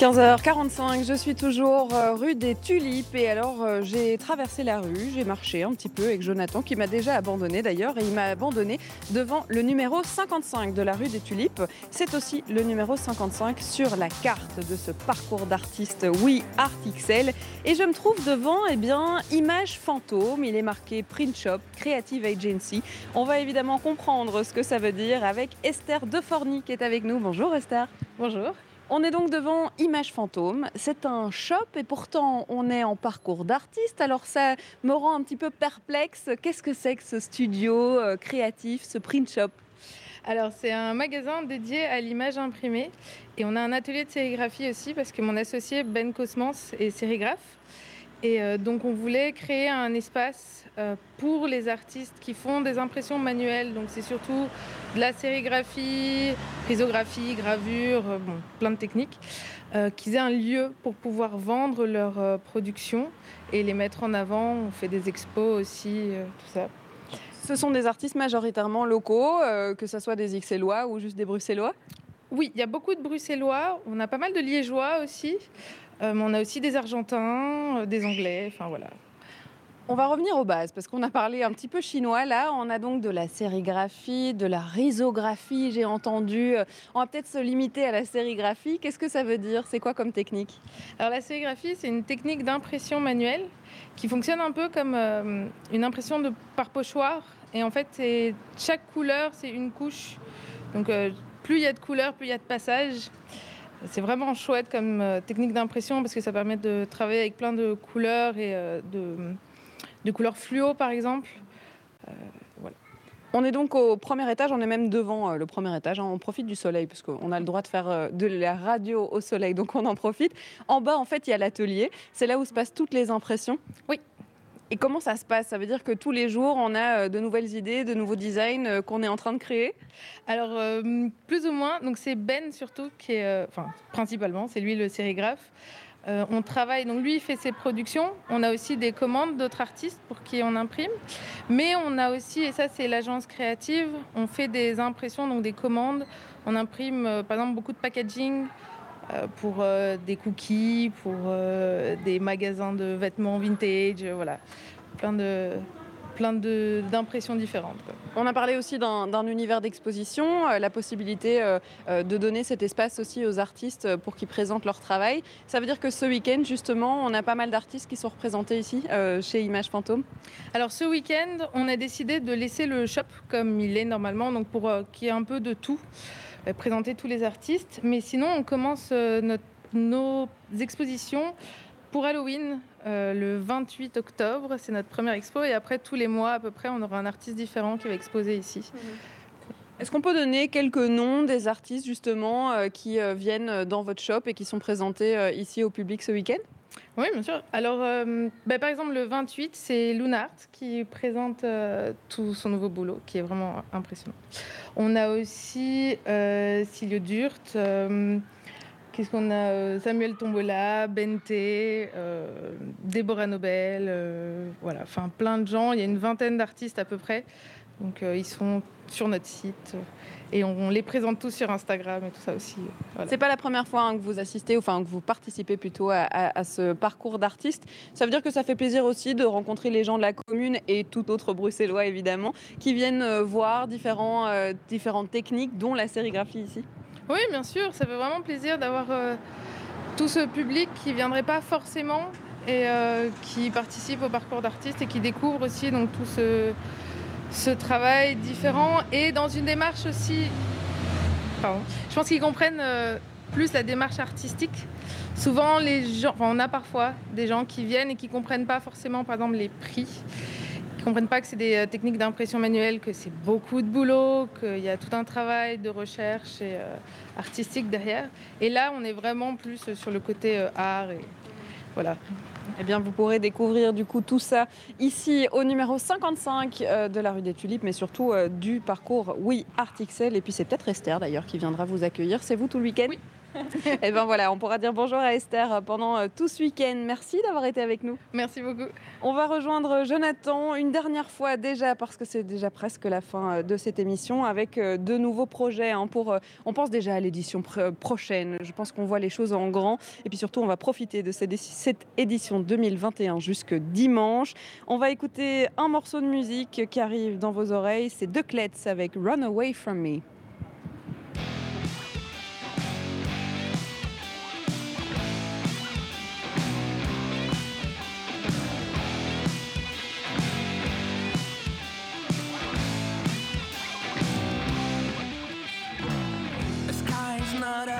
15h45, je suis toujours euh, rue des Tulipes et alors euh, j'ai traversé la rue, j'ai marché un petit peu avec Jonathan qui m'a déjà abandonné d'ailleurs et il m'a abandonné devant le numéro 55 de la rue des Tulipes. C'est aussi le numéro 55 sur la carte de ce parcours d'artiste Oui Art XL et je me trouve devant eh bien Image Fantôme, il est marqué Print Shop Creative Agency. On va évidemment comprendre ce que ça veut dire avec Esther Deforny qui est avec nous. Bonjour Esther. Bonjour. On est donc devant Image Fantôme. C'est un shop et pourtant on est en parcours d'artiste. Alors ça me rend un petit peu perplexe. Qu'est-ce que c'est que ce studio euh, créatif, ce print shop? Alors, c'est un magasin dédié à l'image imprimée et on a un atelier de sérigraphie aussi parce que mon associé Ben Cosmans est sérigraphe. Et euh, donc, on voulait créer un espace euh, pour les artistes qui font des impressions manuelles. Donc, c'est surtout de la sérigraphie, risographie, gravure, euh, bon, plein de techniques, euh, qu'ils aient un lieu pour pouvoir vendre leurs euh, productions et les mettre en avant. On fait des expos aussi, tout ça. Ce sont des artistes majoritairement locaux, que ce soit des XLois ou juste des Bruxellois? Oui, il y a beaucoup de Bruxellois. On a pas mal de Liégeois aussi. Euh, mais on a aussi des Argentins, euh, des Anglais. Enfin voilà. On va revenir aux bases parce qu'on a parlé un petit peu chinois là. On a donc de la sérigraphie, de la risographie, j'ai entendu. Euh, On va peut-être se limiter à la sérigraphie. Qu'est-ce que ça veut dire? C'est quoi comme technique? Alors la sérigraphie, c'est une technique d'impression manuelle qui fonctionne un peu comme euh, une impression de par pochoir. Et en fait, c'est chaque couleur, c'est une couche. Donc euh, plus il y a de couleurs, plus il y a de passages. C'est vraiment chouette comme euh, technique d'impression parce que ça permet de travailler avec plein de couleurs et euh, de, de couleurs fluo par exemple. Euh, voilà. On est donc au premier étage, on est même devant le premier étage. On profite du soleil parce qu'on a le droit de faire de la radio au soleil, donc on en profite. En bas, en fait, il y a l'atelier. C'est là où se passent toutes les impressions. Oui. Et comment ça se passe? Ça veut dire que tous les jours, on a euh, de nouvelles idées, de nouveaux designs euh, qu'on est en train de créer? Alors, euh, plus ou moins. Donc, c'est Ben surtout qui est, enfin, principalement, c'est lui le sérigraphe. On travaille, donc lui il fait ses productions. On a aussi des commandes d'autres artistes pour qui on imprime. Mais on a aussi, et ça c'est l'agence créative, on fait des impressions, donc des commandes. On imprime par exemple beaucoup de packaging pour euh, des cookies, pour euh, des magasins de vêtements vintage, euh, voilà. Plein de plein d'impressions différentes. quoi. On a parlé aussi d'un univers d'exposition, euh, la possibilité euh, euh, de donner cet espace aussi aux artistes euh, pour qu'ils présentent leur travail. Ça veut dire que ce week-end, justement, on a pas mal d'artistes qui sont représentés ici, euh, chez Images Fantôme. Alors ce week-end, on a décidé de laisser le shop comme il est normalement, donc pour euh, qu'il y ait un peu de tout, euh, présenter tous les artistes. Mais sinon, on commence euh, nos expositions pour Halloween euh, le 28 octobre. C'est notre première expo et après tous les mois à peu près, on aura un artiste différent qui va exposer ici. Est-ce qu'on peut donner quelques noms des artistes, justement, euh, qui euh, viennent dans votre shop et qui sont présentés euh, ici au public ce week-end? Oui, bien sûr. Alors, euh, bah, par exemple, le 28, c'est Lunart qui présente euh, tout son nouveau boulot, qui est vraiment impressionnant. On a aussi euh, Silio Durt, euh, qu'est-ce qu'on a Samuel Tombola, Bente, Déborah Nobel, voilà, enfin plein de gens. Il y a une vingtaine d'artistes à peu près. Donc, euh, ils sont sur notre site euh, et on, on les présente tous sur Instagram et tout ça aussi. voilà. C'est pas la première fois hein, que vous assistez, enfin que vous participez plutôt à, à- à ce parcours d'artiste. Ça veut dire que ça fait plaisir aussi de rencontrer les gens de la commune et tout autre bruxellois évidemment, qui viennent euh, voir différents, euh, différentes techniques, dont la sérigraphie ici. Oui, bien sûr, ça fait vraiment plaisir d'avoir euh, tout ce public qui viendrait pas forcément et euh, qui participe au parcours d'artiste et qui découvre aussi donc tout ce, ce travail différent et dans une démarche aussi. Pardon. Je pense qu'ils comprennent euh, plus la démarche artistique. Souvent, les gens, enfin, on a parfois des gens qui viennent et qui comprennent pas forcément, par exemple, les prix qui comprennent pas que c'est des euh, techniques d'impression manuelle, que c'est beaucoup de boulot, qu'il y a tout un travail de recherche et euh, artistique derrière. Et là, on est vraiment plus sur le côté art et voilà. Eh bien, vous pourrez découvrir du coup tout ça ici au numéro 55 euh, de la rue des Tulipes, mais surtout euh, du parcours Oui Artixel. Et puis c'est peut-être Esther d'ailleurs qui viendra vous accueillir. C'est vous tout le week-end? Et bien voilà, on pourra dire bonjour à Esther euh, pendant euh, tout ce week-end. Merci d'avoir été avec nous. Merci beaucoup. On va rejoindre Jonathan une dernière fois déjà parce que c'est déjà presque la fin euh, de cette émission avec euh, de nouveaux projets. hein, pour, euh, on pense déjà à l'édition pr- prochaine. Je pense qu'on voit les choses en grand et puis surtout on va profiter de cette, cette édition 2021 jusque dimanche. On va écouter un morceau de musique qui arrive dans vos oreilles. C'est The Clets avec Run Away From Me. Not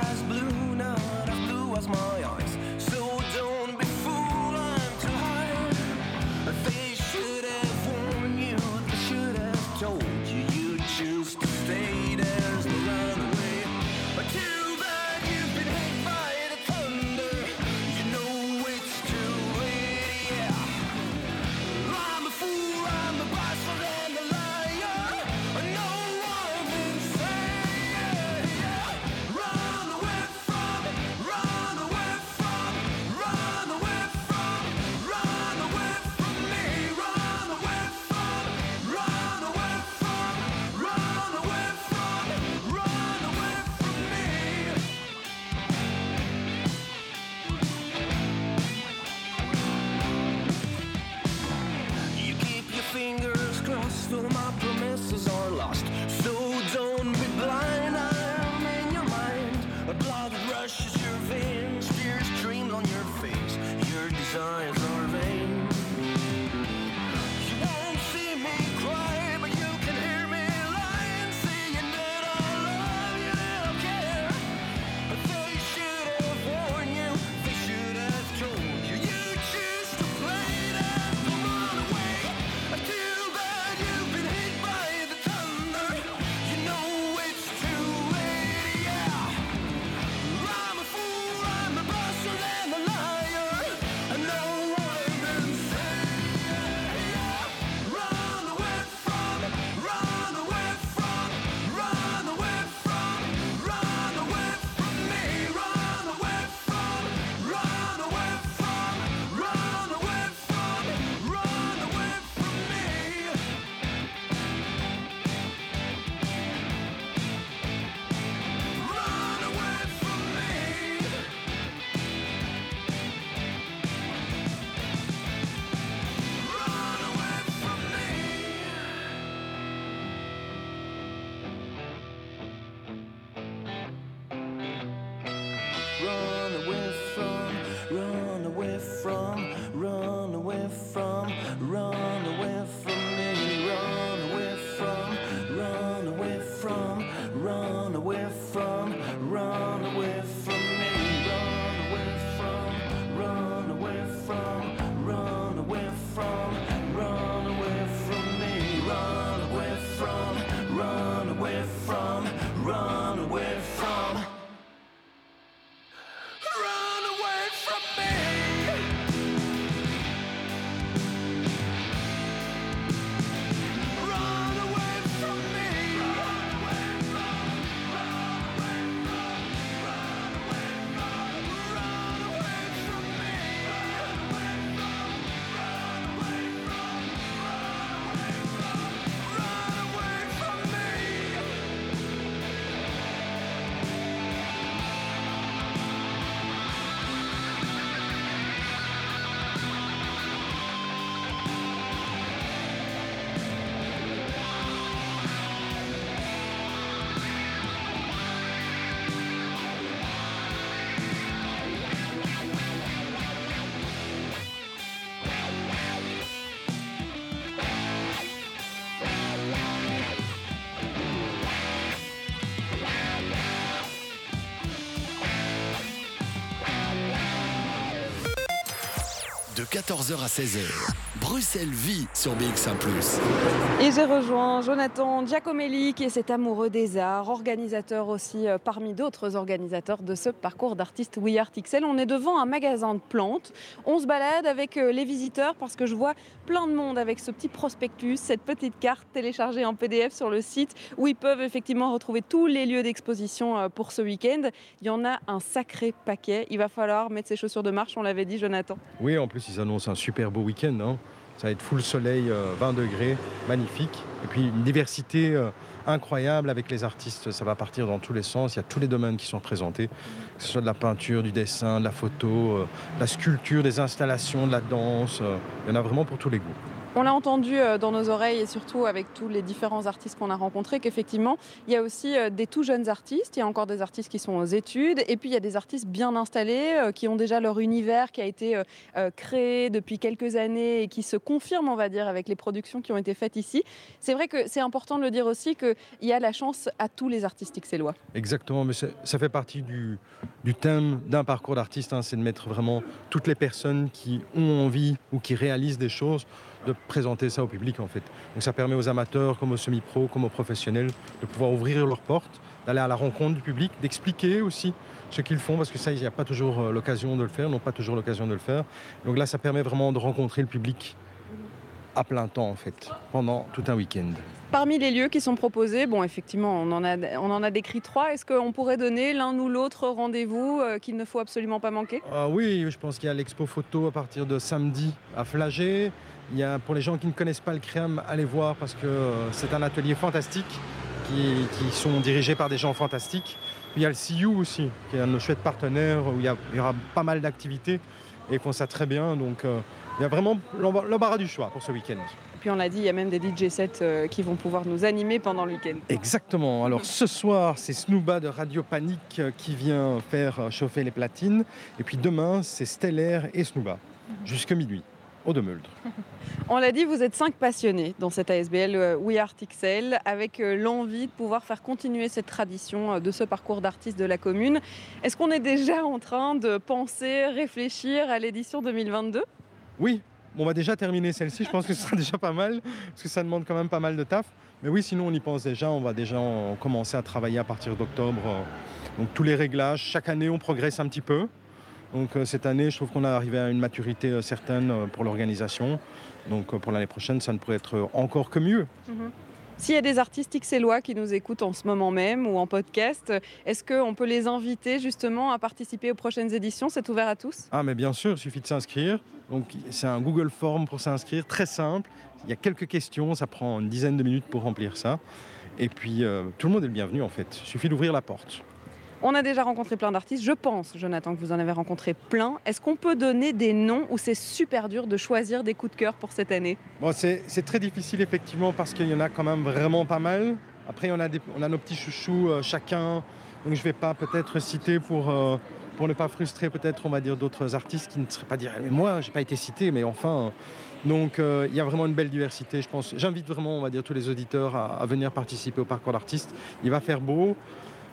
14h à 16h. Bruxelles vit sur BX1 ⁇ Et j'ai rejoint Jonathan Giacomelli, qui est cet amoureux des arts, organisateur aussi euh, parmi d'autres organisateurs de ce parcours d'artistes We Art XL. On est devant un magasin de plantes. On se balade avec euh, les visiteurs parce que je vois plein de monde avec ce petit prospectus, cette petite carte téléchargée en PDF sur le site où ils peuvent effectivement retrouver tous les lieux d'exposition euh, pour ce week-end. Il y en a un sacré paquet. Il va falloir mettre ses chaussures de marche, on l'avait dit, Jonathan. Oui, en plus, ils annoncent un super beau week-end. hein. Ça va être full soleil, euh, 20 degrés, magnifique. Et puis une diversité euh, incroyable avec les artistes. Ça va partir dans tous les sens. Il y a tous les domaines qui sont présentés, que ce soit de la peinture, du dessin, de la photo, euh, de la sculpture, des installations, de la danse. euh, Il y en a vraiment pour tous les goûts. On l'a entendu euh, dans nos oreilles et surtout avec tous les différents artistes qu'on a rencontrés qu'effectivement, il y a aussi euh, des tout jeunes artistes, il y a encore des artistes qui sont aux études et puis il y a des artistes bien installés euh, qui ont déjà leur univers qui a été créé depuis quelques années et qui se confirme, on va dire, avec les productions qui ont été faites ici. C'est vrai que c'est important de le dire aussi qu'il y a la chance à tous les artistes xélois. Exactement, mais ça fait partie du, du thème d'un parcours d'artiste, hein, c'est de mettre vraiment toutes les personnes qui ont envie ou qui réalisent des choses, de présenter ça au public en fait. Donc ça permet aux amateurs, comme aux semi-pros, comme aux professionnels, de pouvoir ouvrir leurs portes, d'aller à la rencontre du public, d'expliquer aussi ce qu'ils font, parce que ça, il n'y a pas toujours euh, l'occasion de le faire, n'ont pas toujours l'occasion de le faire. Donc là, ça permet vraiment de rencontrer le public à plein temps en fait, pendant tout un week-end. Parmi les lieux qui sont proposés, bon, effectivement, on en a, décrit trois. Est-ce qu'on pourrait donner l'un ou l'autre rendez-vous euh, qu'il ne faut absolument pas manquer? Ah oui, je pense qu'il y a l'expo photo à partir de samedi à Flagey. Il y a, pour les gens qui ne connaissent pas le CREAM, allez voir parce que euh, c'est un atelier fantastique qui, sont dirigés par des gens fantastiques. Il y a le CU aussi, qui est un de nos chouettes partenaires où il y, il y aura pas mal d'activités et font ça très bien. Donc euh, il y a vraiment l'embar- l'embarras du choix pour ce week-end. Puis on l'a dit, il y a même des DJ sets euh, qui vont pouvoir nous animer pendant le week-end. Exactement. Alors ce soir, c'est Snooba de Radio Panique euh, qui vient faire euh, chauffer les platines. Et puis demain, c'est Stellaire et Snooba, jusqu'à minuit, au Demeldre. On l'a dit, vous êtes cinq passionnés dans cette ASBL We Art XL, avec l'envie de pouvoir faire continuer cette tradition de ce parcours d'artistes de la commune. Est-ce qu'on est déjà en train de penser, réfléchir à l'édition 2022 Oui, on va déjà terminer celle-ci, je pense que ce sera déjà pas mal, parce que ça demande quand même pas mal de taf. Mais oui, sinon on y pense déjà, on va déjà en- commencer à travailler à partir d'octobre. euh, Donc tous les réglages, chaque année on progresse un petit peu. Donc euh, cette année, je trouve qu'on est arrivé à une maturité euh, certaine pour l'organisation. Donc pour l'année prochaine, ça ne pourrait être encore que mieux. S'il y a des artistes xélois qui nous écoutent en ce moment même ou en podcast, est-ce qu'on peut les inviter justement à participer aux prochaines éditions? C'est ouvert à tous? Ah mais bien sûr, il suffit de s'inscrire. Donc c'est un Google Form pour s'inscrire, très simple. Il y a quelques questions, ça prend une dizaine de minutes pour remplir ça. Et puis euh, tout le monde est le bienvenu en fait. Il suffit d'ouvrir la porte. On a déjà rencontré plein d'artistes. Je pense, Jonathan, que vous en avez rencontré plein. Est-ce qu'on peut donner des noms où c'est super dur de choisir des coups de cœur pour cette année? C'est très difficile effectivement parce qu'il y en a quand même vraiment pas mal. Après, on a, nos petits chouchous euh, chacun. Donc je ne vais pas peut-être citer pour, euh, pour ne pas frustrer peut-être, on va dire, d'autres artistes qui ne seraient pas dire mais moi, j'ai pas été cité, mais enfin. donc euh, il y a vraiment une belle diversité, je pense. J'invite vraiment, on va dire, tous les auditeurs à venir participer au parcours d'artistes. Il va faire beau.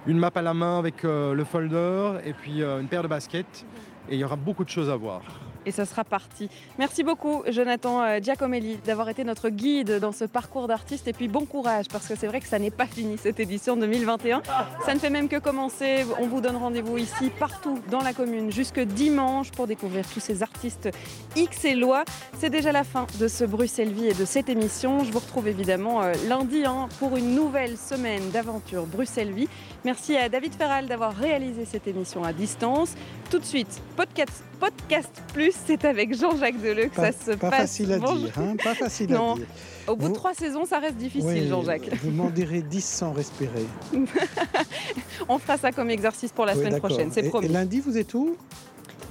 Une map à la main avec euh, le folder et puis euh, une paire de baskets. Et il y aura beaucoup de choses à voir. Et ça sera parti. Merci beaucoup, Jonathan euh, Giacomelli, d'avoir été notre guide dans ce parcours d'artiste. Et puis bon courage, parce que c'est vrai que ça n'est pas fini cette édition 2021. Ça ne fait même que commencer. On vous donne rendez-vous ici, partout dans la commune, jusque dimanche pour découvrir tous ces artistes X et Loi. C'est déjà la fin de ce Bruxelles Vie et de cette émission. Je vous retrouve évidemment euh, lundi hein, pour une nouvelle semaine d'aventure Bruxelles Vie. Merci à David Ferral d'avoir réalisé cette émission à distance. Tout de suite, podcast, podcast plus, c'est avec Jean-Jacques Deleu que Pas, ça se pas passe. facile à Bonjour. dire, hein, pas facile Non. à dire. Au bout de trois saisons, ça reste difficile, Oui, Jean-Jacques. Vous m'en direz 10 sans respirer. On fera ça comme exercice pour la Oui, semaine prochaine, c'est promis. Et lundi, vous êtes où?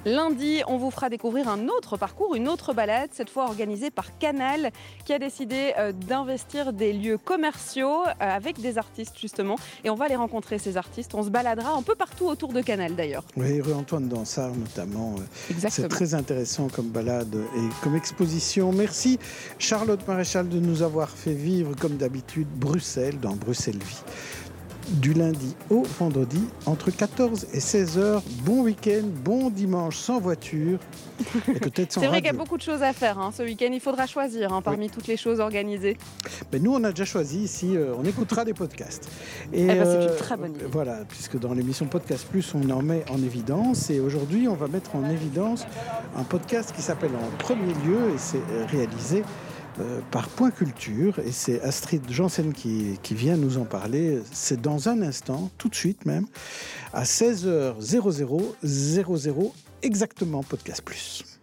Lundi, on vous fera découvrir un autre parcours, une autre balade, cette fois organisée par Canal, qui a décidé euh, d'investir des lieux commerciaux euh, avec des artistes justement. Et on va les rencontrer, ces artistes. On se baladera un peu partout autour de Canal d'ailleurs. Oui, rue Antoine Dansard notamment. euh, Exactement. C'est très intéressant comme balade et comme exposition. Merci Charlotte Maréchal de nous avoir fait vivre comme d'habitude Bruxelles dans Bruxelles Vie. Du lundi au vendredi entre 14 et 16 heures. Bon week-end, bon dimanche sans voiture C'est vrai qu'il y a beaucoup de choses à faire hein, ce week-end. Il faudra choisir hein, parmi toutes les choses organisées. Mais nous, on a déjà choisi ici, euh, on écoutera des podcasts. Et Eh ben, c'est une euh, très bonne idée. Voilà, puisque dans l'émission Podcast Plus, on en met en évidence. Et aujourd'hui, on va mettre en évidence un podcast qui s'appelle En premier lieu et c'est euh, réalisé euh, par Point Culture. Et c'est Astrid Janssen qui, vient nous en parler. C'est dans un instant, tout de suite même, à 16h00, 00 exactement Podcast Plus.